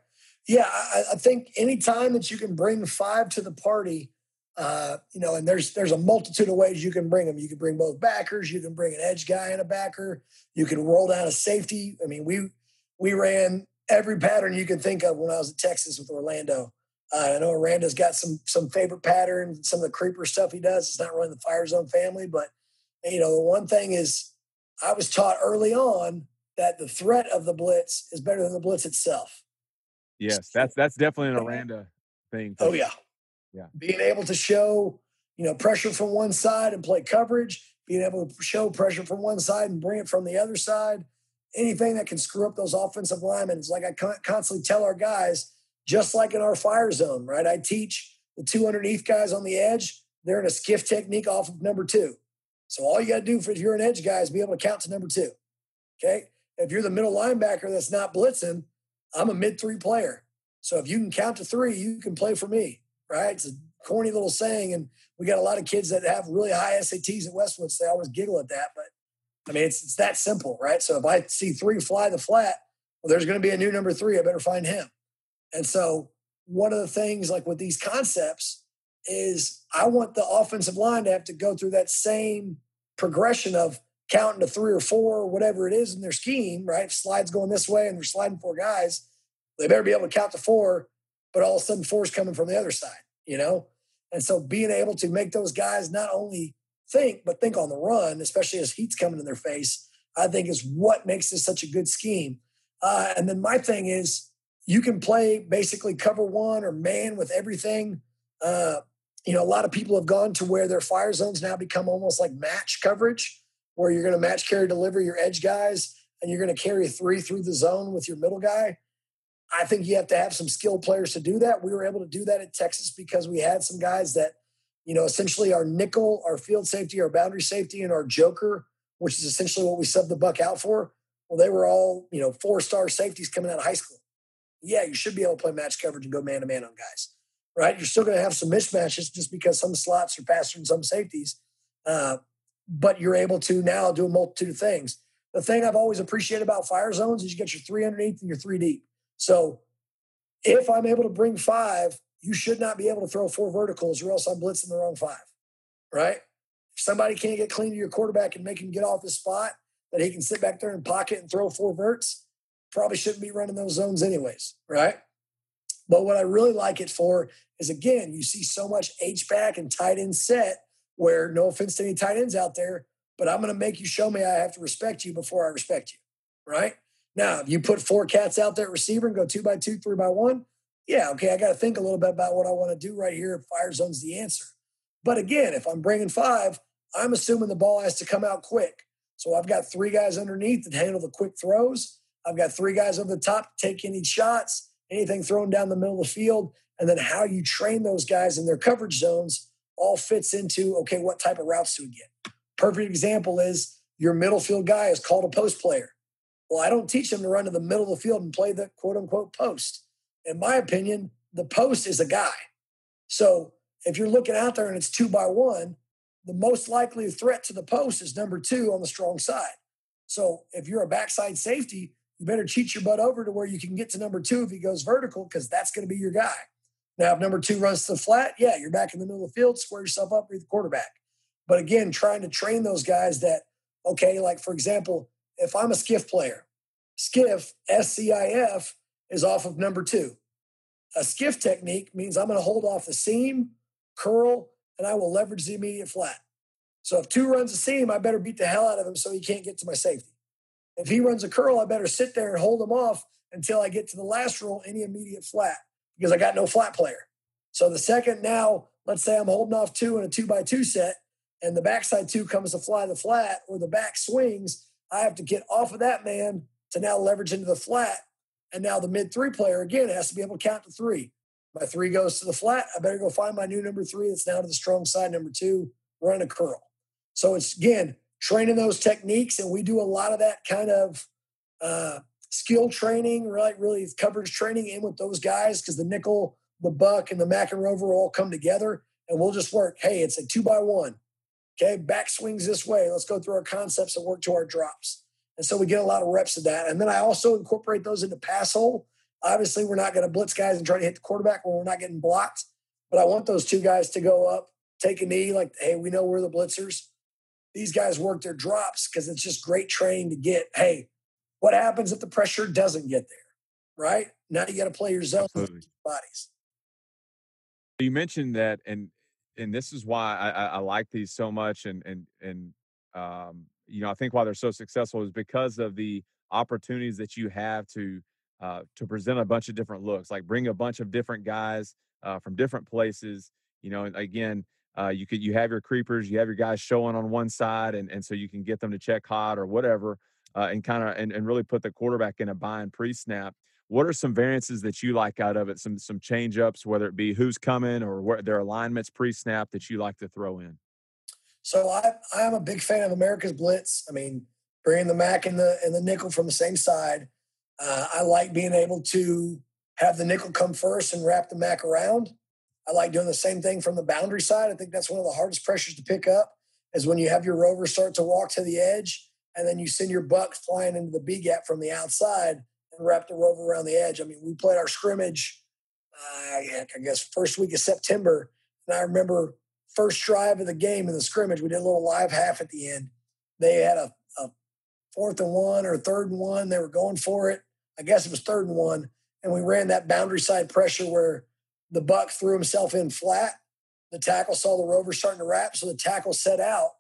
Yeah i, I think anytime that you can bring five to the party uh, you know, and there's there's a multitude of ways you can bring them. You can bring both backers. You can bring an edge guy and a backer. You can roll down a safety. I mean, we we ran every pattern you can think of when I was at Texas with Orlando. Uh, I know Aranda's got some some favorite patterns, some of the creeper stuff he does. It's not running the fire zone family, but you know, the one thing is I was taught early on that the threat of the blitz is better than the blitz itself. Yes, that's that's definitely an Aranda thing. Oh yeah, yeah. Being able to show, you know, pressure from one side and play coverage, being able to show pressure from one side and bring it from the other side, anything that can screw up those offensive linemen. It's like I constantly tell our guys, just like in our fire zone, right? I teach the two underneath guys on the edge, they're in a skiff technique off of number two. So all you got to do for if you're an edge guy is be able to count to number two. Okay. If you're the middle linebacker that's not blitzing, I'm a mid three player. So if you can count to three, you can play for me right? It's a corny little saying, and we got a lot of kids that have really high SATs at Westwood. So they always giggle at that, but I mean, it's it's that simple, right? So if I see three fly the flat, well, there's going to be a new number three. I better find him. And so one of the things, like with these concepts, is I want the offensive line to have to go through that same progression of counting to three or four, or whatever it is in their scheme, right? If slides going this way and they're sliding four guys, they better be able to count to four but all of a sudden force coming from the other side, you know? And so being able to make those guys not only think, but think on the run, especially as heat's coming in their face, I think is what makes this such a good scheme. Uh, and then my thing is you can play basically cover one or man with everything. Uh, you know, a lot of people have gone to where their fire zones now become almost like match coverage, where you're going to match carry deliver your edge guys and you're going to carry three through the zone with your middle guy. I think you have to have some skilled players to do that. We were able to do that at Texas because we had some guys that, you know, essentially our nickel, our field safety, our boundary safety, and our joker, which is essentially what we sub the buck out for. Well, they were all, you know, four star safeties coming out of high school. Yeah, you should be able to play match coverage and go man to man on guys, right? You're still going to have some mismatches just because some slots are faster than some safeties. Uh, but you're able to now do a multitude of things. The thing I've always appreciated about fire zones is you get your three underneath and your three deep. So if I'm able to bring five, you should not be able to throw four verticals or else I'm blitzing the wrong five, right? If somebody can't get clean to your quarterback and make him get off the spot that he can sit back there and pocket and throw four verts, probably shouldn't be running those zones anyways, right? But what I really like it for is again, you see so much H back and tight end set where no offense to any tight ends out there, but I'm going to make you show me I have to respect you before I respect you, right? Now, if you put four cats out there at receiver and go two by two, three by one, yeah, okay, I got to think a little bit about what I want to do right here. Fire zone's the answer. But again, if I'm bringing five, I'm assuming the ball has to come out quick. So I've got three guys underneath that handle the quick throws. I've got three guys over the top to take any shots, anything thrown down the middle of the field. And then how you train those guys in their coverage zones all fits into okay, what type of routes do we get. Perfect example is your middle field guy is called a post player. Well, I don't teach them to run to the middle of the field and play the quote unquote post. In my opinion, the post is a guy. So if you're looking out there and it's two by one, the most likely threat to the post is number two on the strong side. So if you're a backside safety, you better cheat your butt over to where you can get to number two if he goes vertical, because that's going to be your guy. Now, if number two runs to the flat, yeah, you're back in the middle of the field, square yourself up, read the quarterback. But again, trying to train those guys that, okay, like for example, if I'm a skiff player, skiff, S C I F, is off of number two. A skiff technique means I'm going to hold off the seam, curl, and I will leverage the immediate flat. So if two runs a seam, I better beat the hell out of him so he can't get to my safety. If he runs a curl, I better sit there and hold him off until I get to the last roll, any immediate flat, because I got no flat player. So the second now, let's say I'm holding off two in a two by two set, and the backside two comes to fly the flat or the back swings, I have to get off of that man to now leverage into the flat. And now the mid three player again has to be able to count to three. My three goes to the flat. I better go find my new number three that's now to the strong side, number two, run a curl. So it's again training those techniques, and we do a lot of that kind of uh, skill training, right? Really coverage training in with those guys because the nickel, the buck, and the Mac and Rover all come together, and we'll just work. Hey, it's a two by one. Okay, back swings this way. Let's go through our concepts and work to our drops. And so we get a lot of reps of that. And then I also incorporate those into pass hole. Obviously, we're not going to blitz guys and try to hit the quarterback when we're not getting blocked. But I want those two guys to go up, take a knee, like, hey, we know we're the blitzers. These guys work their drops because it's just great training to get, hey, what happens if the pressure doesn't get there? Right? Now you got to play your zone bodies. You mentioned that, and and this is why I, I, I like these so much, and and and um, you know I think why they're so successful is because of the opportunities that you have to uh, to present a bunch of different looks, like bring a bunch of different guys uh, from different places. You know, again, uh, you could you have your creepers, you have your guys showing on one side, and and so you can get them to check hot or whatever, uh, and kind of and, and really put the quarterback in a bind pre-snap. What are some variances that you like out of it? Some some change ups, whether it be who's coming or what their alignments pre-snap that you like to throw in. So I I am a big fan of America's blitz. I mean, bringing the Mac and the and the nickel from the same side. Uh, I like being able to have the nickel come first and wrap the Mac around. I like doing the same thing from the boundary side. I think that's one of the hardest pressures to pick up is when you have your rover start to walk to the edge and then you send your buck flying into the B gap from the outside and wrap the rover around the edge. I mean, we played our scrimmage, uh, I guess, first week of September. And I remember first drive of the game in the scrimmage, we did a little live half at the end. They had a, a fourth and one or third and one. They were going for it. I guess it was third and one. And we ran that boundary side pressure where the buck threw himself in flat. The tackle saw the rover starting to wrap, so the tackle set out.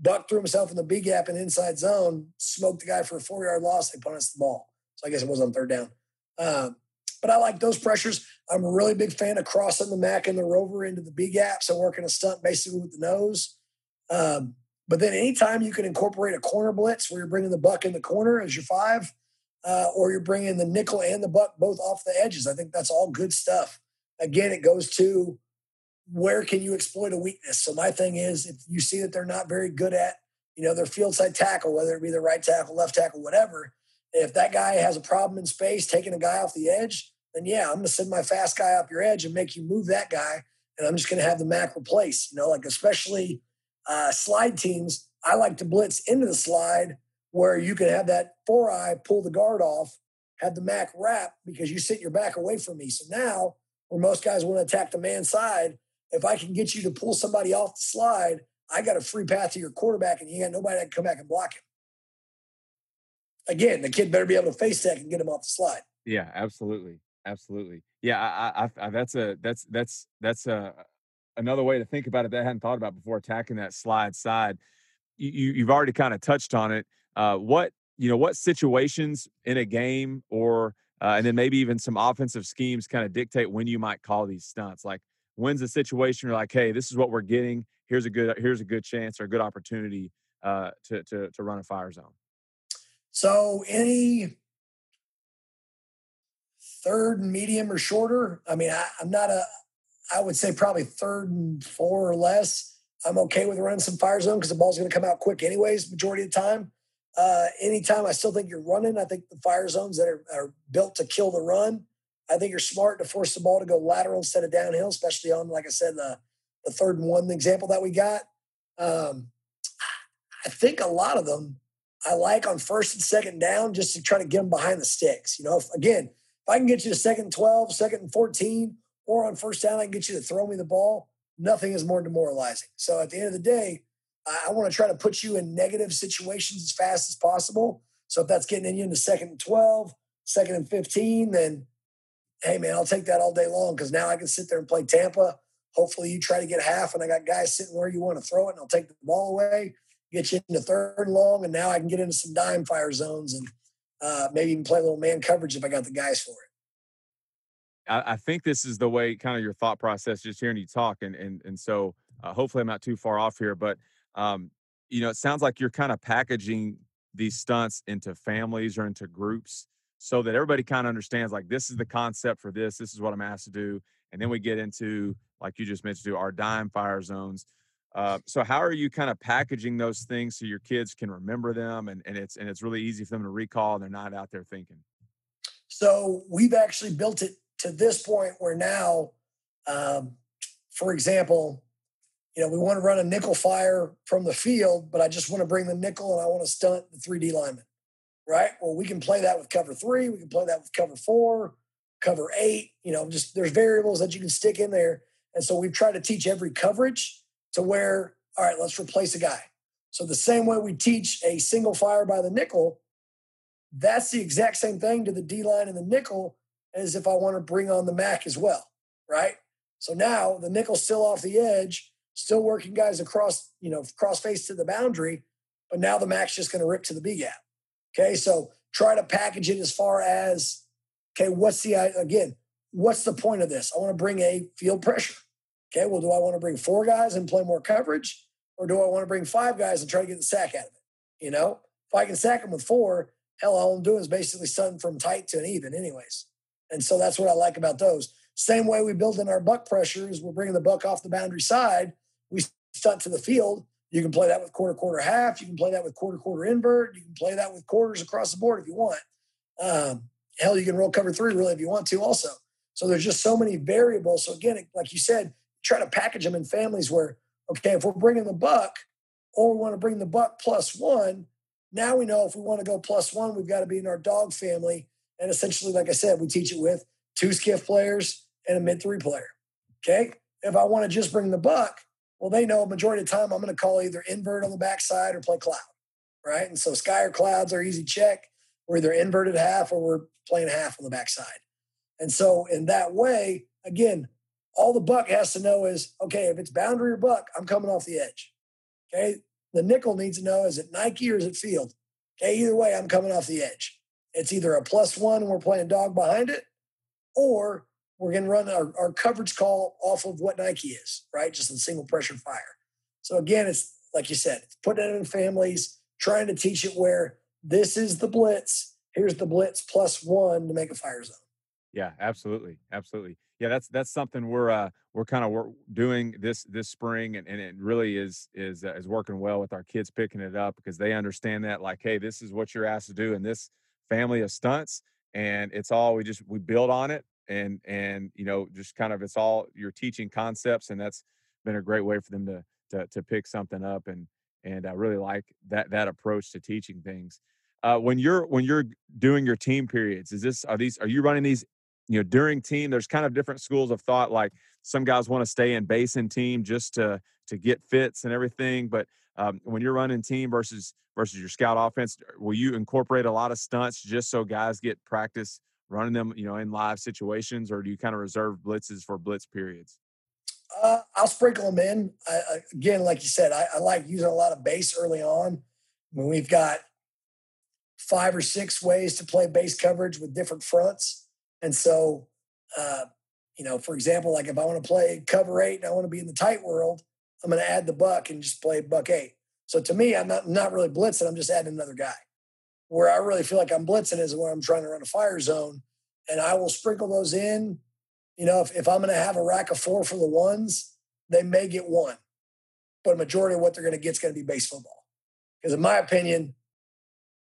Buck threw himself in the B gap and inside zone, smoked the guy for a four yard loss. They punished the ball. So I guess it was on third down. Um, but I like those pressures. I'm a really big fan of crossing the Mac and the Rover into the B gaps and working a stunt basically with the nose. Um, but then anytime you can incorporate a corner blitz where you're bringing the buck in the corner as your five, uh, or you're bringing the nickel and the buck both off the edges, I think that's all good stuff. Again, it goes to where can you exploit a weakness. So my thing is, if you see that they're not very good at, you know, their field side tackle, whether it be the right tackle, left tackle, whatever, if that guy has a problem in space taking a guy off the edge, then yeah, I'm going to send my fast guy up your edge and make you move that guy. And I'm just going to have the Mac replace, you know, like especially uh, slide teams. I like to blitz into the slide where you can have that four eye pull the guard off, have the Mac wrap because you sit your back away from me. So now, where most guys want to attack the man side, if I can get you to pull somebody off the slide, I got a free path to your quarterback and you got nobody that can come back and block him again, the kid better be able to face tech and get him off the slide. Yeah, absolutely, absolutely. Yeah, I, I, I that's a that's that's that's a another way to think about it that I hadn't thought about before. Attacking that slide side, you, you've already kind of touched on it. Uh, what you know, what situations in a game, or uh, and then maybe even some offensive schemes, kind of dictate when you might call these stunts. Like when's the situation you're like, hey, this is what we're getting. Here's a good here's a good chance or a good opportunity uh, to to to run a fire zone. So any third and medium or shorter, I mean, I, am not a, I would say probably third and four or less. I'm okay with running some fire zone because the ball's going to come out quick anyways, majority of the time. Uh, anytime I still think you're running, I think the fire zones that are, are built to kill the run, I think you're smart to force the ball to go lateral instead of downhill, especially on, like I said, the, the third and one example that we got. Um, I think a lot of them I like on first and second down just to try to get them behind the sticks. You know, if, again, if I can get you to second and 12, second and 14, or on first down, I can get you to throw me the ball, nothing is more demoralizing. So at the end of the day, I, I want to try to put you in negative situations as fast as possible. So if that's getting in you into second and 12, second and 15, then hey, man, I'll take that all day long because now I can sit there and play Tampa Hopefully, you try to get half, and I got guys sitting where you want to throw it, and I'll take the ball away, get you into third and long, and now I can get into some dime fire zones and uh, maybe even play a little man coverage if I got the guys for it. I, I think this is the way, kind of your thought process, just hearing you talk, and and and so uh, hopefully I'm not too far off here, but um, you know, it sounds like you're kind of packaging these stunts into families or into groups so that everybody kind of understands like this is the concept for this this is what i'm asked to do and then we get into like you just mentioned to our dime fire zones uh, so how are you kind of packaging those things so your kids can remember them and, and it's and it's really easy for them to recall and they're not out there thinking so we've actually built it to this point where now um, for example you know we want to run a nickel fire from the field but i just want to bring the nickel and i want to stunt the 3d lineman right? Well, we can play that with cover three, we can play that with cover four, cover eight. You know, just there's variables that you can stick in there. And so we've tried to teach every coverage to where, all right, let's replace a guy. So the same way we teach a single fire by the nickel, that's the exact same thing to the D line and the nickel as if I want to bring on the Mac as well, right? So now the nickel's still off the edge, still working guys across, you know, cross face to the boundary, but now the Mac's just going to rip to the B gap. Okay, so try to package it as far as okay, what's the again, what's the point of this? I want to bring a field pressure. Okay, well, do I want to bring four guys and play more coverage, or do I want to bring five guys and try to get the sack out of it? You know, if I can sack them with four, hell, all I'm doing is basically stunting from tight to an even, anyways. And so that's what I like about those. Same way we build in our buck pressures, we're bringing the buck off the boundary side. We stunt to the field. You can play that with quarter, quarter, half. You can play that with quarter, quarter invert. You can play that with quarters across the board if you want. Um, hell, you can roll cover three really if you want to also. So there's just so many variables. So again, like you said, try to package them in families where, okay, if we're bringing the buck or we want to bring the buck plus one, now we know if we want to go plus one, we've got to be in our dog family. And essentially, like I said, we teach it with two skiff players and a mid three player. Okay. If I want to just bring the buck, well, they know majority of the time I'm going to call either invert on the backside or play cloud, right? And so sky or clouds are easy check. We're either inverted half or we're playing half on the backside. And so in that way, again, all the buck has to know is okay, if it's boundary or buck, I'm coming off the edge. Okay. The nickel needs to know is it Nike or is it field? Okay. Either way, I'm coming off the edge. It's either a plus one and we're playing dog behind it, or we're going to run our, our coverage call off of what Nike is, right? Just a single pressure fire. So again, it's like you said, it's putting it in families, trying to teach it where this is the blitz. Here's the blitz plus one to make a fire zone. Yeah, absolutely, absolutely. Yeah, that's that's something we're uh, we're kind of doing this this spring, and, and it really is is uh, is working well with our kids picking it up because they understand that like, hey, this is what you're asked to do in this family of stunts, and it's all we just we build on it and and you know just kind of it's all you're teaching concepts and that's been a great way for them to to, to pick something up and and I really like that that approach to teaching things. Uh, when you're when you're doing your team periods, is this are these are you running these you know during team? There's kind of different schools of thought. Like some guys want to stay in base and team just to to get fits and everything, but um, when you're running team versus versus your scout offense, will you incorporate a lot of stunts just so guys get practice running them, you know, in live situations, or do you kind of reserve blitzes for blitz periods? Uh, I'll sprinkle them in. I, again, like you said, I, I, like using a lot of base early on. When we've got five or six ways to play base coverage with different fronts, and so, uh, you know, for example, like if I want to play cover eight and I want to be in the tight world, I'm going to add the buck and just play buck eight. So to me, I'm not not really blitzing. I'm just adding another guy where I really feel like I'm blitzing is when I'm trying to run a fire zone. And I will sprinkle those in. You know, if, if I'm going to have a rack of four for the ones, they may get one. But a majority of what they're going to get is going to be base football. Because in my opinion,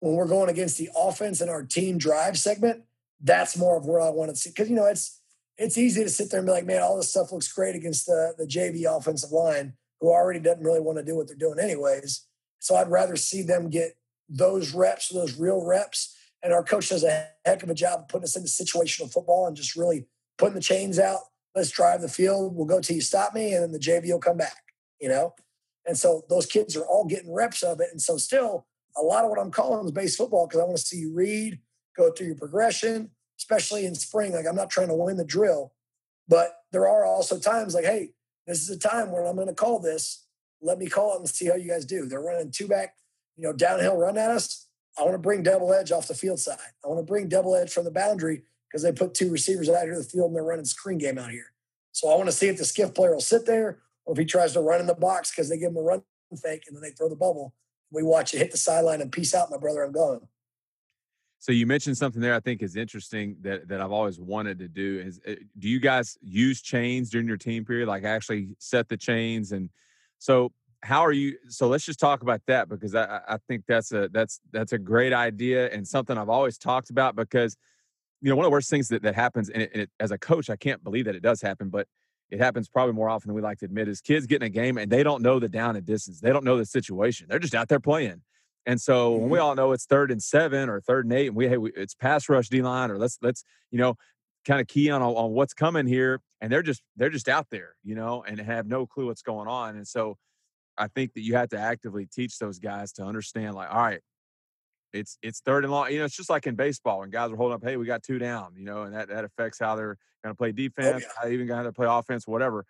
when we're going against the offense in our team drive segment, that's more of where I want to see. Because, you know, it's it's easy to sit there and be like, man, all this stuff looks great against the, the JV offensive line, who already doesn't really want to do what they're doing anyways. So I'd rather see them get those reps, those real reps. And our coach does a heck of a job of putting us into situational football and just really putting the chains out. Let's drive the field. We'll go till you stop me, and then the JV will come back, you know? And so those kids are all getting reps of it. And so still a lot of what I'm calling is base football because I want to see you read, go through your progression, especially in spring. Like I'm not trying to win the drill, but there are also times like, hey, This is a time where I'm going to call this. Let me call it and see how you guys do. They're running two back, you know, downhill run at us. I want to bring double edge off the field side. I want to bring double edge from the boundary because they put two receivers out here in the field and they're running screen game out here. So I want to see if the skiff player will sit there or if he tries to run in the box because they give him a run fake and then they throw the bubble. We watch it hit the sideline and peace out, my brother. I'm going. So you mentioned something there I think is interesting that that I've always wanted to do is uh, do you guys use chains during your team period? Like actually set the chains and so how are you so let's just talk about that because I I think that's a that's that's a great idea and something I've always talked about because you know one of the worst things that that happens and, it, and it, as a coach I can't believe that it does happen but it happens probably more often than we like to admit is kids get in a game and they don't know the down and distance. They don't know the situation. They're just out there playing and so when we mm-hmm. all know it's third and seven or third and eight, and we hey, we, it's pass rush D line, or let's let's you know kind of key on on what's coming here, and they're just they're just out there, you know, and have no clue what's going on. And so I think that you have to actively teach those guys to understand, like, all right, it's it's third and long. You know, it's just like in baseball when guys are holding up, hey, we got two down, you know, and that that affects how they're going to play oh, defense, oh, yeah. how even going to play offense, whatever.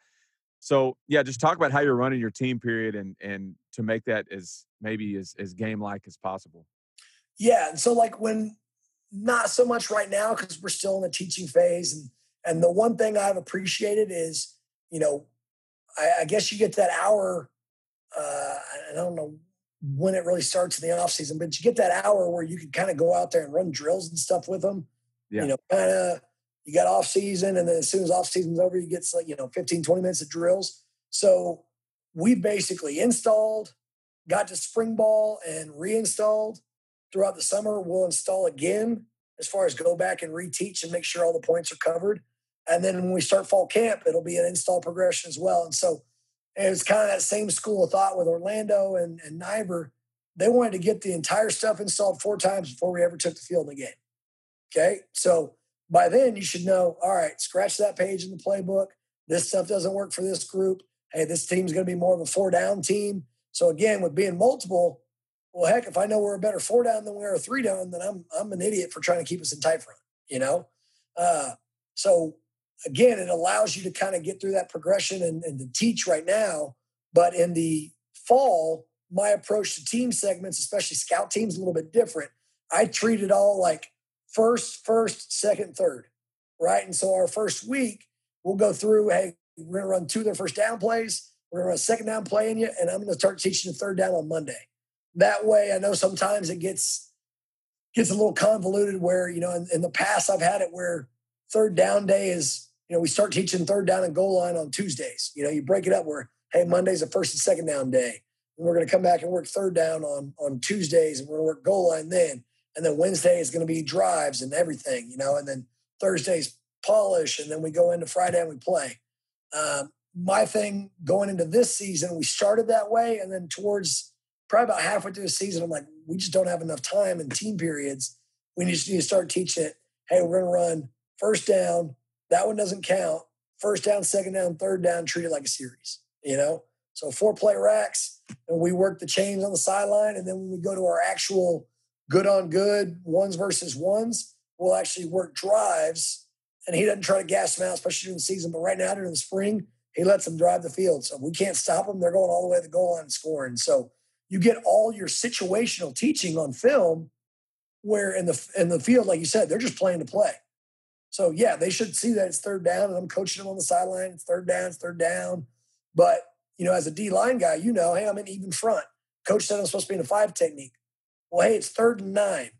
So yeah, just talk about how you're running your team period and and to make that as maybe as as game like as possible. Yeah, and so like when not so much right now because we're still in the teaching phase, and and the one thing I've appreciated is you know I, I guess you get that hour. Uh, I don't know when it really starts in the off season, but you get that hour where you can kind of go out there and run drills and stuff with them. Yeah. You know, kind of you got off season and then as soon as off season's over you get like you know 15 20 minutes of drills. So we basically installed got to spring ball and reinstalled throughout the summer. We'll install again as far as go back and reteach and make sure all the points are covered. And then when we start fall camp it'll be an install progression as well. And so it was kind of that same school of thought with orlando and, and Naivar. they wanted to get the entire stuff installed four times before we ever took the field in the game okay? So by then you should know, all right, scratch that page in the playbook. This stuff doesn't work for this group. Hey, this team's going to be more of a four down team. So again, with being multiple, well, heck, if I know we're a better four down than we are a three down, then I'm I'm an idiot for trying to keep us in tight front. You know, uh, so again, it allows you to kind of get through that progression and, and to teach right now. But in the fall, my approach to team segments, especially scout teams, a little bit different. I treat it all like first, first, second, third, right? And so our first week, we'll go through, hey, we're going to run two of their first down plays. We're going to run a second down play in you, and I'm going to start teaching the third down on Monday. That way, I know sometimes it gets gets a little convoluted where, you know, in, in the past, I've had it where third down day is, you know, we start teaching third down and goal line on Tuesdays. You know, you break it up where, hey, Monday's a first and second down day. And we're going to come back and work third down on, on Tuesdays, and we're going to work goal line then and then Wednesday is going to be drives and everything, you know, and then Thursday's polish, and then we go into Friday and we play. Um, my thing going into this season, we started that way, and then towards probably about halfway through the season, I'm like, we just don't have enough time in team periods. We just need to start teaching it. Hey, we're going to run first down. That one doesn't count. First down, second down, third down, treat it like a series, you know? So four play racks, and we work the chains on the sideline. And then when we go to our actual good on good, ones versus ones, will actually work drives. And he doesn't try to gas them out, especially during the season. But right now, during the spring, he lets them drive the field. So we can't stop them. They're going all the way to the goal line and scoring. So you get all your situational teaching on film where in the in the field, like you said, they're just playing to play. So yeah, they should see that it's third down, and I'm coaching them on the sideline. It's third down, it's third down. But you know, as a D line guy, you know, hey, I'm an even front. Coach said I'm supposed to be in a five technique well, hey, it's third and nine.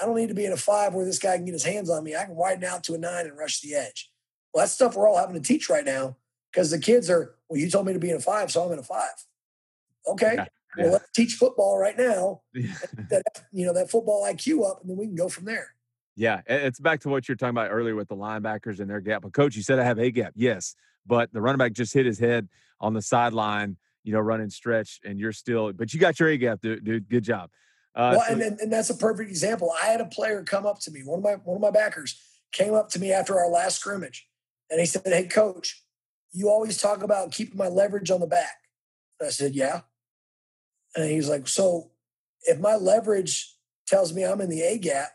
I don't need to be in a five where this guy can get his hands on me. I can widen out to a nine and rush the edge. Well, that's stuff we're all having to teach right now because the kids are, well, you told me to be in a five, so I'm in a five. Okay. Yeah. Well, let's teach football right now. that you know that football IQ up, and then we can go from there. Yeah, it's back to what you're talking about earlier with the linebackers and their gap. But coach, you said I have a gap. Yes, but the running back just hit his head on the sideline, you know, running stretch, and you're still. But you got your a gap, dude. dude good job. Uh, well, so, and, and, and that's a perfect example. I had a player come up to me, one of my one of my backers came up to me after our last scrimmage, and he said, "Hey, coach, you always talk about keeping my leverage on the back." And I said, "Yeah." And he's like, "So, if my leverage tells me I'm in the A gap,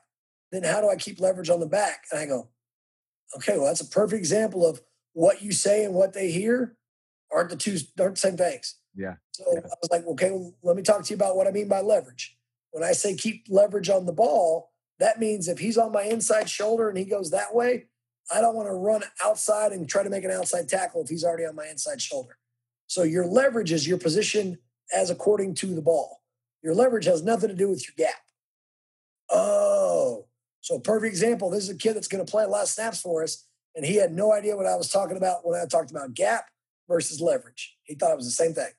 then how do I keep leverage on the back?" And I go, "Okay, well, that's a perfect example of what you say and what they hear aren't the two aren't the same things. Yeah. So yeah. I was like, okay, well, let me talk to you about what I mean by leverage. When I say keep leverage on the ball, that means if he's on my inside shoulder and he goes that way, I don't want to run outside and try to make an outside tackle if he's already on my inside shoulder. So your leverage is your position as according to the ball. Your leverage has nothing to do with your gap. Oh, so perfect example. This is a kid that's going to play a lot of snaps for us, and he had no idea what I was talking about when I talked about gap versus leverage. He thought it was the same thing.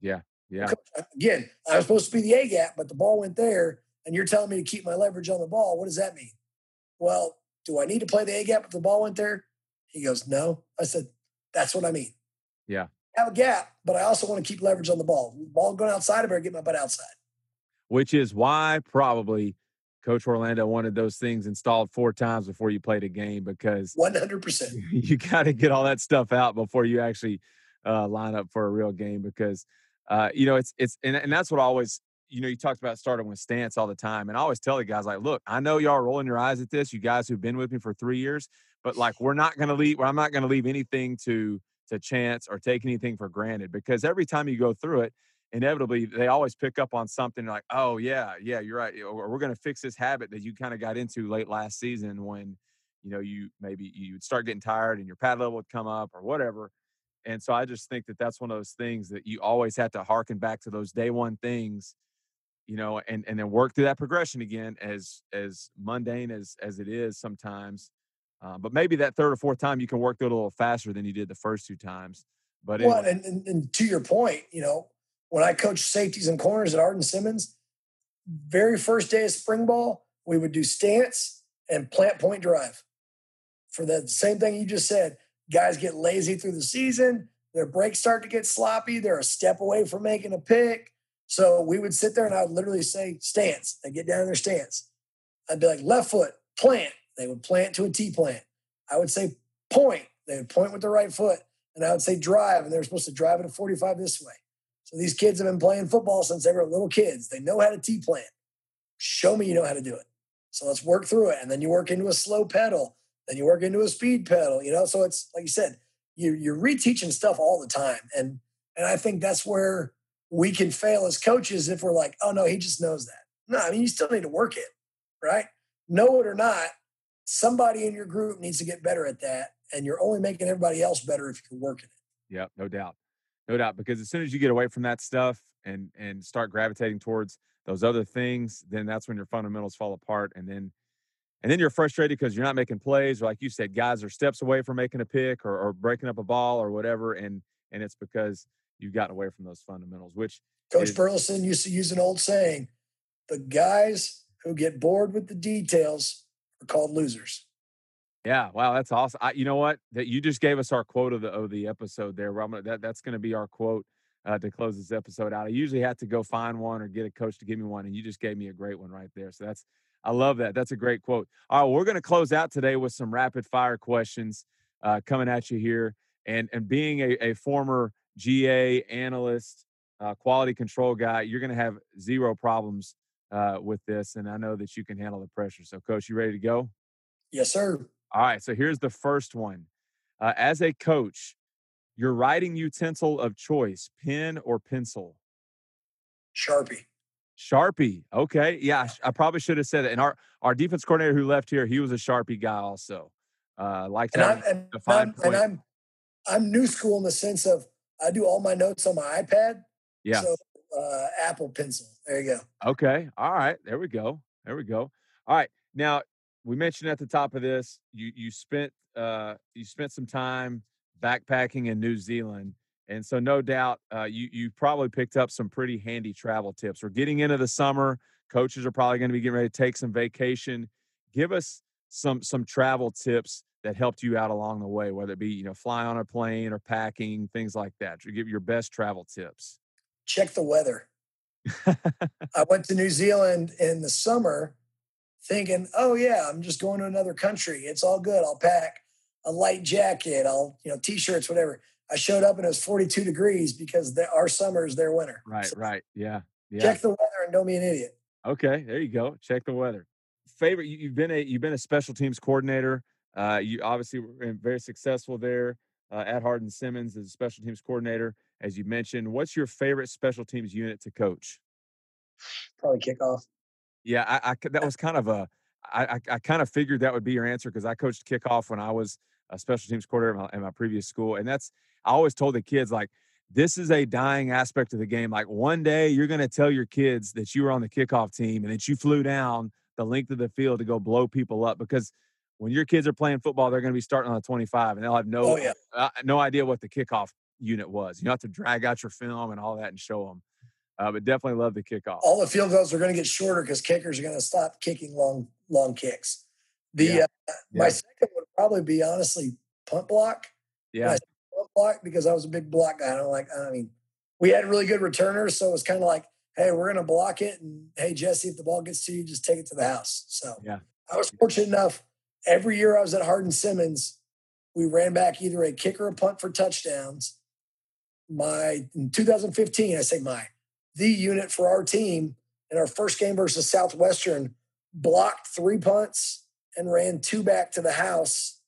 Yeah, yeah. Again, I was supposed to be the A gap, but the ball went there, and you're telling me to keep my leverage on the ball. What does that mean? Well, do I need to play the A gap if the ball went there? He goes, No. I said, That's what I mean. Yeah. I have a gap, but I also want to keep leverage on the ball. Ball going outside, I better get my butt outside. Which is why probably Coach Orlando wanted those things installed four times before you played a game because 100%. You got to get all that stuff out before you actually uh, line up for a real game because, uh, you know, it's, it's, and, and that's what I always, you know, you talked about starting with stance all the time. And I always tell the guys, like, look, I know y'all rolling your eyes at this, you guys who've been with me for three years, but like, we're not to leave, I'm not to leave anything to, to chance or take anything for granted because every time you go through it, inevitably they always pick up on something like, oh yeah, yeah, you're right. Or we're going to fix this habit that you kind of got into late last season when, you know, you maybe you would start getting tired and your pad level would come up or whatever. And so I just think that that's one of those things that you always have to harken back to those day one things, you know, and and then work through that progression again as as mundane as as it is sometimes. Um, but maybe that third or fourth time you can work through it a little faster than you did the first two times. But well, anyway. and, and, and to your point, you know, when I coached safeties and corners at Hardin Simmons, very first day of spring ball, we would do stance and plant point drive. For the same thing you just said, guys get lazy through the season, their breaks start to get sloppy, they're a step away from making a pick. So we would sit there and I would literally say stance. They get down in their stance. I'd be like left foot, plant. They would plant to a T plant. I would say point. They would point with the right foot. And I would say drive, and they're supposed to drive at a 45 this way. So these kids have been playing football since they were little kids. They know how to T plant. Show me you know how to do it. So let's work through it. And then you work into a slow pedal. Then you work into a speed pedal, you know? So it's like you said, you, you're reteaching stuff all the time. And and I think that's where we can fail as coaches if we're like, oh no, he just knows that. No, I mean you still need to work it, right? Know it or not, somebody in your group needs to get better at that. And you're only making everybody else better if you're working it. Yeah, no doubt no doubt because as soon as you get away from that stuff and and start gravitating towards those other things then that's when your fundamentals fall apart and then and then you're frustrated because you're not making plays or like you said guys are steps away from making a pick or, or breaking up a ball or whatever and and it's because you've gotten away from those fundamentals which coach is, burleson used to use an old saying the guys who get bored with the details are called losers yeah, wow, that's awesome. I, you know what? That you just gave us our quote of the of the episode there. Gonna, that that's going to be our quote uh, to close this episode out. I usually have to go find one or get a coach to give me one, and you just gave me a great one right there. So that's I love that. That's a great quote. All right, we're going to close out today with some rapid fire questions uh, coming at you here, and and being a, a former GA analyst, uh, quality control guy, you're going to have zero problems uh, with this, and I know that you can handle the pressure. So, coach, you ready to go? Yes, sir. All right, so here's the first one. Uh, as a coach, your writing utensil of choice, pen or pencil? Sharpie. Sharpie. Okay. Yeah, I probably should have said it. And our, our defense coordinator who left here, he was a Sharpie guy also. Uh, like and I'm, and, I'm, and I'm, I'm new school in the sense of I do all my notes on my iPad. Yeah. So uh, Apple Pencil. There you go. Okay. All right. There we go. There we go. All right. Now we mentioned at the top of this, you you spent uh, you spent some time backpacking in New Zealand, and so no doubt uh, you you probably picked up some pretty handy travel tips. We're getting into the summer; coaches are probably going to be getting ready to take some vacation. Give us some some travel tips that helped you out along the way, whether it be you know fly on a plane or packing things like that. Give your best travel tips. Check the weather. I went to New Zealand in the summer thinking, oh yeah, I'm just going to another country. It's all good. I'll pack a light jacket. I'll, you know, t-shirts, whatever. I showed up and it was 42 degrees because the, our summer is their winter. Right, so right. Yeah, yeah. Check the weather and don't be an idiot. Okay, there you go. Check the weather. Favorite, you, have been a you've been a special teams coordinator. Uh, you obviously were very successful there. uh, at Hardin Simmons as a special teams coordinator, as you mentioned. What's your favorite special teams unit to coach? Probably kickoff. Yeah, I, I that was kind of a I, I, I kind of figured that would be your answer because I coached kickoff when I was a special teams coordinator in my, in my previous school, and that's I always told the kids like this is a dying aspect of the game. Like one day you're going to tell your kids that you were on the kickoff team and that you flew down the length of the field to go blow people up because when your kids are playing football, they're going to be starting on the 25 and they'll have no Oh, yeah. uh, no idea what the kickoff unit was. You have to drag out your film and all that and show them. Uh, but definitely love the kickoff. All the field goals are going to get shorter because kickers are going to stop kicking long, long kicks. The Yeah. uh, my second would probably be honestly punt block. Yeah, Punt block because I was a big block guy. I don't like. I mean, we had really good returners, so it was kind of like, hey, we're going to block it, and hey, Jesse, if the ball gets to you, just take it to the house. So Yeah. I was fortunate enough. Every year I was at Hardin Simmons, we ran back either a kick or a punt for touchdowns. My in 2015, I say my the unit for our team in our first game versus Southwestern blocked three punts and ran two back to the house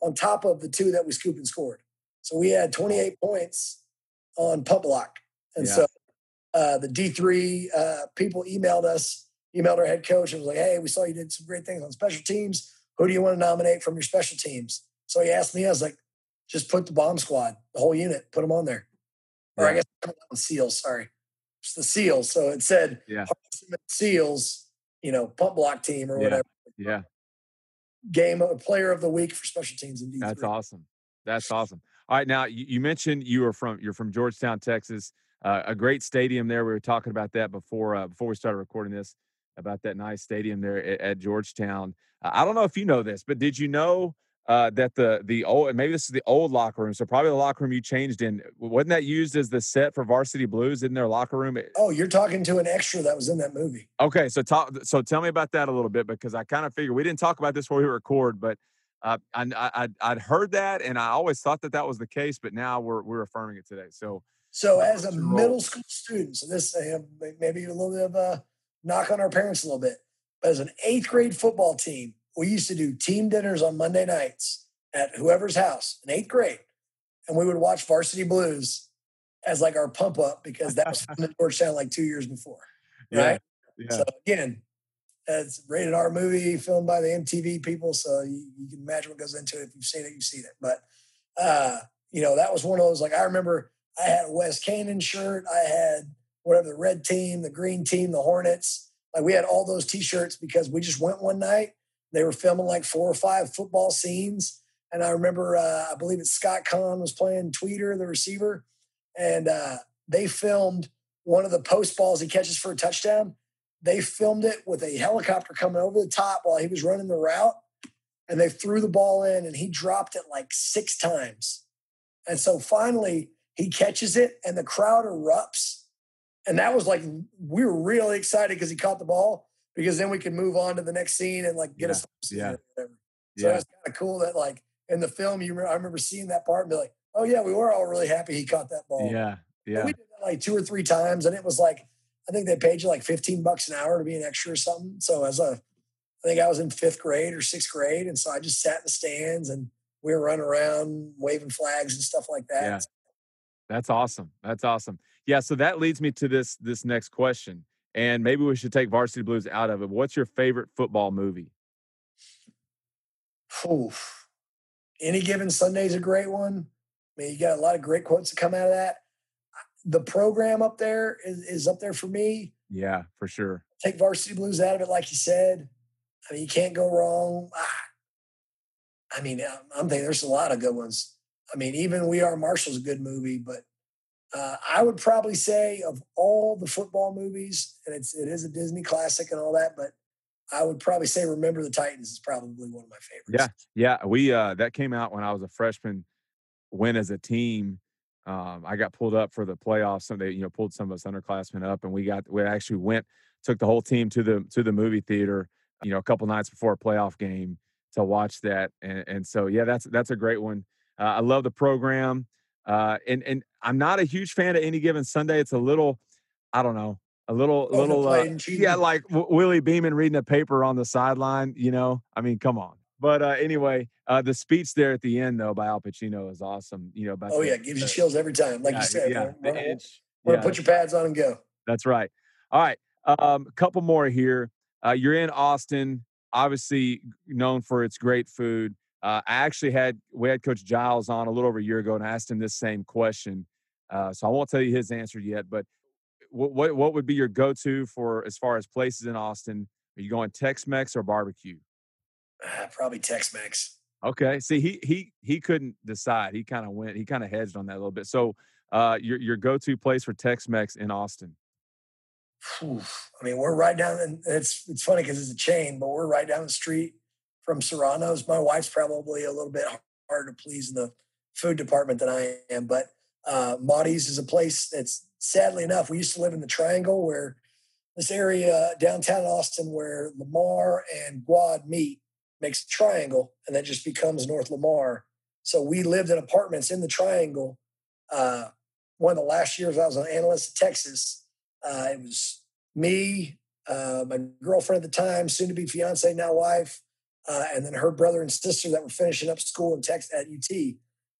on top of the two that we scooped and scored. So we had 28 points on punt block. And Yeah. so uh, the D3 uh, people emailed us, emailed our head coach and was like, hey, we saw you did some great things on special teams. Who do you want to nominate from your special teams? So he asked me, I was like, just put the bomb squad, the whole unit, put them on there. Or I guess guess SEALs, sorry. It's the SEALs. So it said Yeah. SEALs, you know, punt block team or Yeah. whatever. yeah. Game of player of the week for special teams in D3. That's awesome. That's awesome. All right, now you, you mentioned you were from you're from Georgetown, Texas. Uh, a great stadium there. We were talking about that before uh, before we started recording this about that nice stadium there at, at Georgetown. Uh, I don't know if you know this, but did you know uh, that the the old and maybe this is the old locker room, so probably the locker room you changed in wasn't that used as the set for Varsity Blues in their locker room? Oh, you're talking to an extra that was in that movie. Okay, so talk. So tell me about that a little bit because I kind of figured we didn't talk about this before we record, but uh, I, I I'd- heard that and I always thought that that was the case, but now we're we're affirming it today. So So as a role? middle school student, so this uh, maybe a little bit of a knock on our parents a little bit, but as an eighth grade football team, we used to do team dinners on Monday nights at whoever's house in eighth grade, and we would watch Varsity Blues as like our pump up because that was in Georgetown like two years before, right? yeah, So again, it's rated R movie filmed by the MTV people, so you, you can imagine what goes into it. If you've seen it, you've seen it. But uh, you know, that was one of those. Like I remember, I had a West Canaan shirt. I had whatever the red team, the green team, the Hornets. Like we had all those T-shirts because we just went one night. They were filming like four or five football scenes, and I remember, uh, I believe it's Scott Caan was playing Tweeter, the receiver, and uh, they filmed one of the post balls he catches for a touchdown. They filmed it with a helicopter coming over the top while he was running the route. And they threw the ball in and he dropped it like six times. And so finally he catches it and the crowd erupts. And that was like we were really excited because he caught the ball because then we could move on to the next scene and like get Yeah, us yeah, or whatever. so yeah, it's kind of cool that like in the film you remember, i remember seeing that part and be like oh yeah we were all really happy he caught that ball yeah, yeah. We did that like two or three times, and it was like I think they paid you like fifteen bucks an hour to be an extra or something. So as a, I think I was in fifth grade or sixth grade, and so I just sat in the stands and we were running around waving flags and stuff like that. Yeah. That's awesome. That's awesome. Yeah. So that leads me to this this next question, and maybe we should take Varsity Blues out of it. What's your favorite football movie? Oof. Any given Sunday's a great one. I mean, you got a lot of great quotes that come out of that. The program up there is, is up there for me. Yeah, for sure. take varsity blues out of it, like you said. I mean, you can't go wrong. Ah, I mean, I'm I'm thinking there's a lot of good ones. I mean, even We Are Marshall's a good movie, but uh, I would probably say of all the football movies, and it's it is a Disney classic and all that, but I would probably say Remember the Titans is probably one of my favorites. Yeah, yeah. We uh that came out when I was a freshman. Went as a team. Um, I got pulled up for the playoffs. Some they you know pulled some of us underclassmen up, and we got we actually went took the whole team to the to the movie theater. You know, a couple nights before a playoff game to watch that, and, and so yeah, that's that's a great one. Uh, I love the program, uh, and and I'm not a huge fan of any given Sunday. It's a little, I don't know, a little little uh, yeah, like w- Willie Beamen reading a paper on the sideline. You know, I mean, come on. but uh, anyway, uh, the speech there at the end though by Al Pacino is awesome. You know, about oh the, yeah, gives you chills every time. Like yeah, you said, yeah, run, inch, run, yeah, put your pads on and go. that's right. All right, um, a couple more here. Uh, you're in Austin, obviously known for its great food. Uh, I actually had we had Coach Giles on a little over a year ago and I asked him this same question. Uh, so I won't tell you his answer yet, but what, what what would be your go-to for as far as places in Austin? Are you going Tex-Mex or barbecue? Uh, probably Tex-Mex. Okay. See, he he he couldn't decide. He kind of went. He kind of hedged on that a little bit. So, uh, your your go-to place for Tex-Mex in Austin? Oof. I mean, we're right down. And it's it's funny because it's a chain, but we're right down the street from Serrano's. My wife's probably a little bit harder to please in the food department than I am, but uh, is a place that's sadly enough we used to live in the Triangle, where this area downtown Austin, where Lamar and Guad meet, makes a triangle, and that just becomes North Lamar. So we lived in apartments in the Triangle. Uh, one of the last years I was an analyst in Texas, uh, it was me, uh, my girlfriend at the time, soon to be fiance, now wife, uh, and then her brother and sister that were finishing up school in Texas at UT.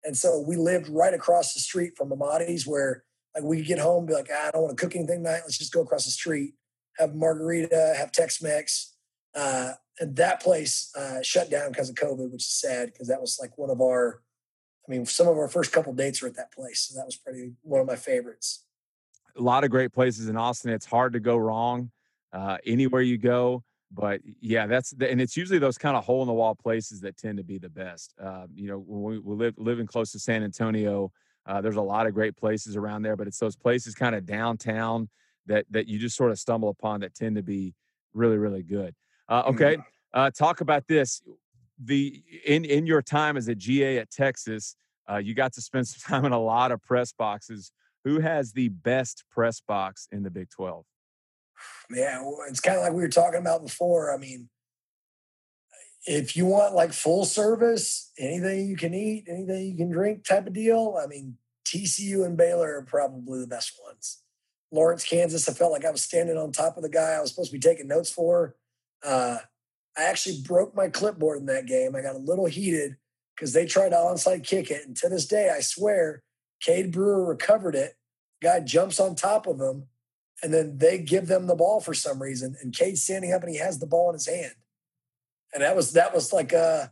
And so we lived right across the street from Amati's, where like we get home, be like, ah, I don't want to cook anything tonight. Let's just go across the street, have margarita, have Tex-Mex. Uh, and that place uh, shut down because of COVID, which is sad because that was like one of our, I mean, some of our first couple dates were at that place, so that was pretty one of my favorites. A lot of great places in Austin. It's hard to go wrong uh, anywhere you go. But yeah, that's the, and it's usually those kind of hole in the wall places that tend to be the best. Uh, you know, we, we live living close to San Antonio, uh, there's a lot of great places around there, but it's those places kind of downtown that that you just sort of stumble upon that tend to be really really good. Uh, okay, uh, talk about this. The in in your time as a GA at Texas, uh, you got to spend some time in a lot of press boxes. Who has the best press box in the Big Twelve? Yeah, it's kind of like we were talking about before. I mean, if you want like full service, anything you can eat, anything you can drink type of deal, I mean, TCU and Baylor are probably the best ones. Lawrence, Kansas, I felt like I was standing on top of the guy I was supposed to be taking notes for. Uh, I actually broke my clipboard in that game. I got a little heated because they tried to onside kick it. And to this day, I swear, Cade Brewer recovered it. Guy jumps on top of him, and then they give them the ball for some reason. And Cade's standing up and he has the ball in his hand. And that was that was like uh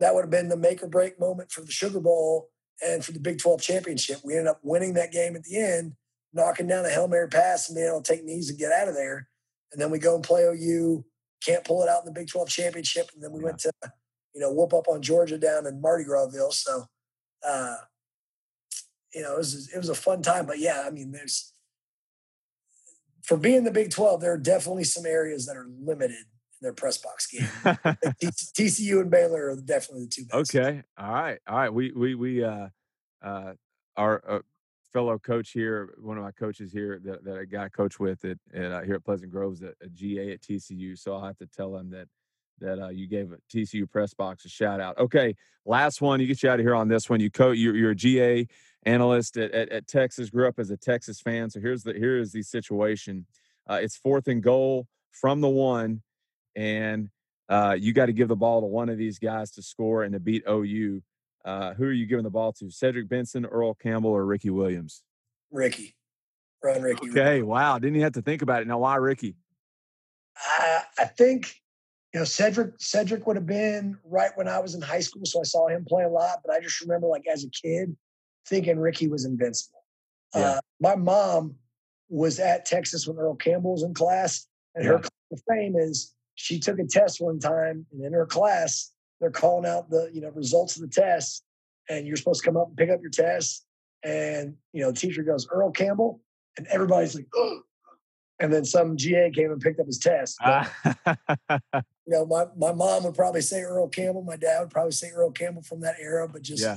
that would have been the make or break moment for the Sugar Bowl and for the Big 12 championship. We ended up winning that game at the end, knocking down a Hail Mary pass and being able to take knees and get out of there. And then we go and play OU, can't pull it out in the Big 12 championship. And then we yeah. went to, you know, whoop up on Georgia down in Mardi Grasville. So, uh, you know, it was, it was a fun time. But yeah, I mean, there's, for being the Big 12, there are definitely some areas that are limited in their press box game. TCU and Baylor are definitely the two best. Okay. All right. All right. We, we, we, uh, uh, our, uh, fellow coach here, one of my coaches here that, that I got coach with at, at uh, here at Pleasant Groves, a, a, GA at TCU. So I'll have to tell him that that uh, you gave a TCU press box a shout out. Okay, last one. You get you out of here on this one. You coach. You're, you're a GA analyst at, at, at, Texas. Grew up as a Texas fan. So here's the here is the situation. Uh, it's fourth and goal from the one, and uh, you got to give the ball to one of these guys to score and to beat OU. Uh, who are you giving the ball to? Cedric Benson, Earl Campbell, or Ricky Williams? Ricky. Run Ricky. Okay. Ricky. Wow. Didn't you have to think about it? Now, why Ricky? I, I think, you know, Cedric Cedric would have been right when I was in high school. So I saw him play a lot. But I just remember, like, as a kid, thinking Ricky was invincible. Yeah. Uh, my mom was at Texas when Earl Campbell was in class. And yeah. her claim of fame is she took a test one time, and in her class, they're calling out the you know results of the test, and you're supposed to come up and pick up your test. And you know, the teacher goes Earl Campbell, and everybody's like, oh. and then some GA came and picked up his test. But, you know, my my mom would probably say Earl Campbell. My dad would probably say Earl Campbell from that era, but just yeah.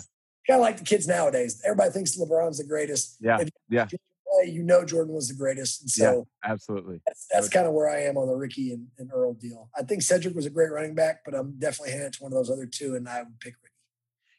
Kind of like the kids nowadays. Everybody thinks LeBron's the greatest. Yeah, yeah. Play, you know Jordan was the greatest, and so yeah, absolutely. That's, that's kind of where I am on the Ricky and, and Earl deal. I think Cedric was a great running back, but I'm definitely handing it to one of those other two, and I would pick Ricky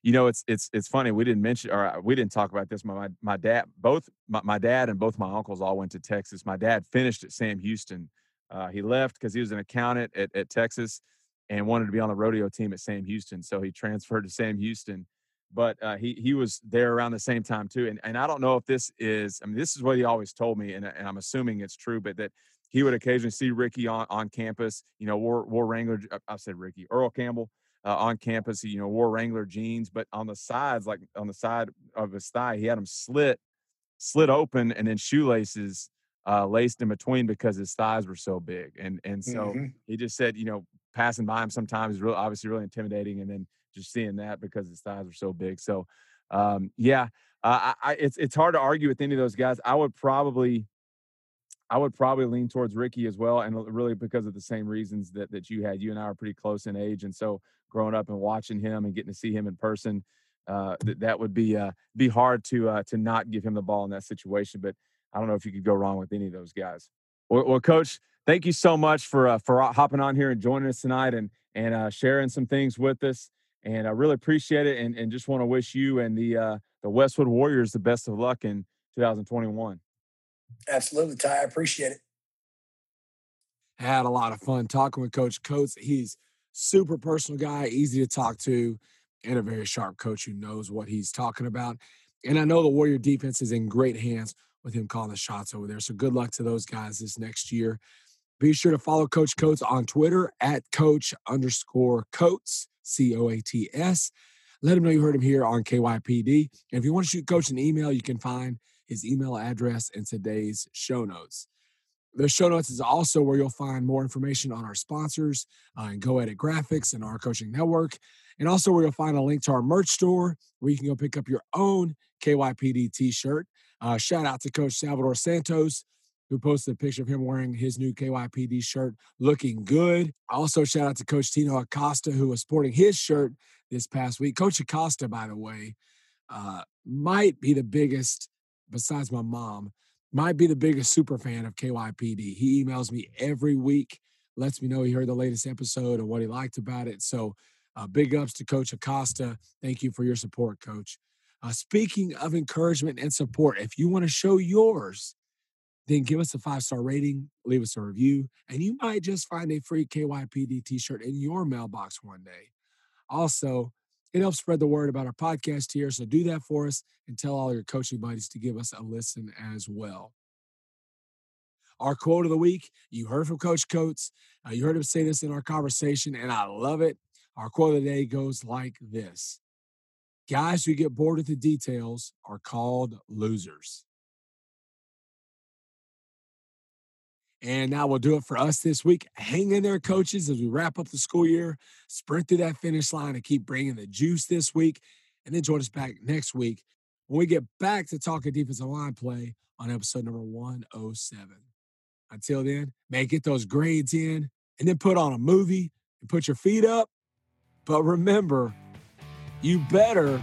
you know, it's it's it's funny. We didn't mention or uh, we didn't talk about this. My my dad, both my, my dad and both my uncles all went to Texas. My dad finished at Sam Houston. Uh, he left because he was an accountant at, at Texas, and wanted to be on the rodeo team at Sam Houston. So he transferred to Sam Houston. But uh, he he was there around the same time too. And and I don't know if this is I mean this is what he always told me, and, and I'm assuming it's true, but that he would occasionally see Ricky on, on campus. You know, War War Wrangler. I said Ricky Earl Campbell uh, on campus. You know, wore Wrangler jeans, but on the sides, like on the side of his thigh, he had them slit, slit open, and then shoelaces uh, laced in between because his thighs were so big. And and so mm-hmm. he just said, you know, passing by him sometimes is really obviously really intimidating, and then just seeing that because his thighs were so big. So um, yeah, uh, I, it's it's hard to argue with any of those guys. I would probably I would probably lean towards Ricky as well, and really because of the same reasons that that you had. You and I are pretty close in age, and so growing up and watching him and getting to see him in person, uh, that that would be uh, be hard to uh, to not give him the ball in that situation. But I don't know if you could go wrong with any of those guys. Well, well Coach, thank you so much for uh, for hopping on here and joining us tonight and and uh, sharing some things with us. And I really appreciate it, and, and just want to wish you and the uh, the Westwood Warriors the best of luck in 2021. Absolutely, Ty. I appreciate it. Had a lot of fun talking with Coach Coats. He's super personal guy, easy to talk to, and a very sharp coach who knows what he's talking about. And I know the Warrior defense is in great hands with him calling the shots over there. So good luck to those guys this next year. Be sure to follow Coach Coats on Twitter at Coach underscore Coats, C O A T S. Let him know you heard him here on KYPD. And if you want to shoot Coach an email, you can find his email address in today's show notes. The show notes is also where you'll find more information on our sponsors uh, and Go Edit Graphics and our coaching network, and also where you'll find a link to our merch store where you can go pick up your own KYPD t shirt. Uh, shout out to Coach Salvador Santos, who posted a picture of him wearing his new KYPD shirt looking good. Also, shout out to Coach Tino Acosta, who was sporting his shirt this past week. Coach Acosta, by the way, uh, might be the biggest besides my mom, might be the biggest super fan of KYPD. He emails me every week, lets me know he heard the latest episode and what he liked about it. So, uh, big ups to Coach Acosta. Thank you for your support, Coach. Uh, speaking of encouragement and support, if you want to show yours, then give us a five star rating, leave us a review, and you might just find a free KYPD t shirt in your mailbox one day. Also, it helps spread the word about our podcast here. So do that for us and tell all your coaching buddies to give us a listen as well. Our quote of the week, you heard from Coach Coats. Uh, you heard him say this in our conversation, and I love it. Our quote of the day goes like this Guys who get bored with the details are called losers. And now we'll do it for us this week. Hang in there, coaches, as we wrap up the school year, sprint through that finish line and keep bringing the juice this week. And then join us back next week when we get back to talking defensive line play on episode number 107. Until then, man, get those grades in and then put on a movie and put your feet up. But remember, you better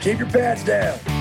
keep your pads down.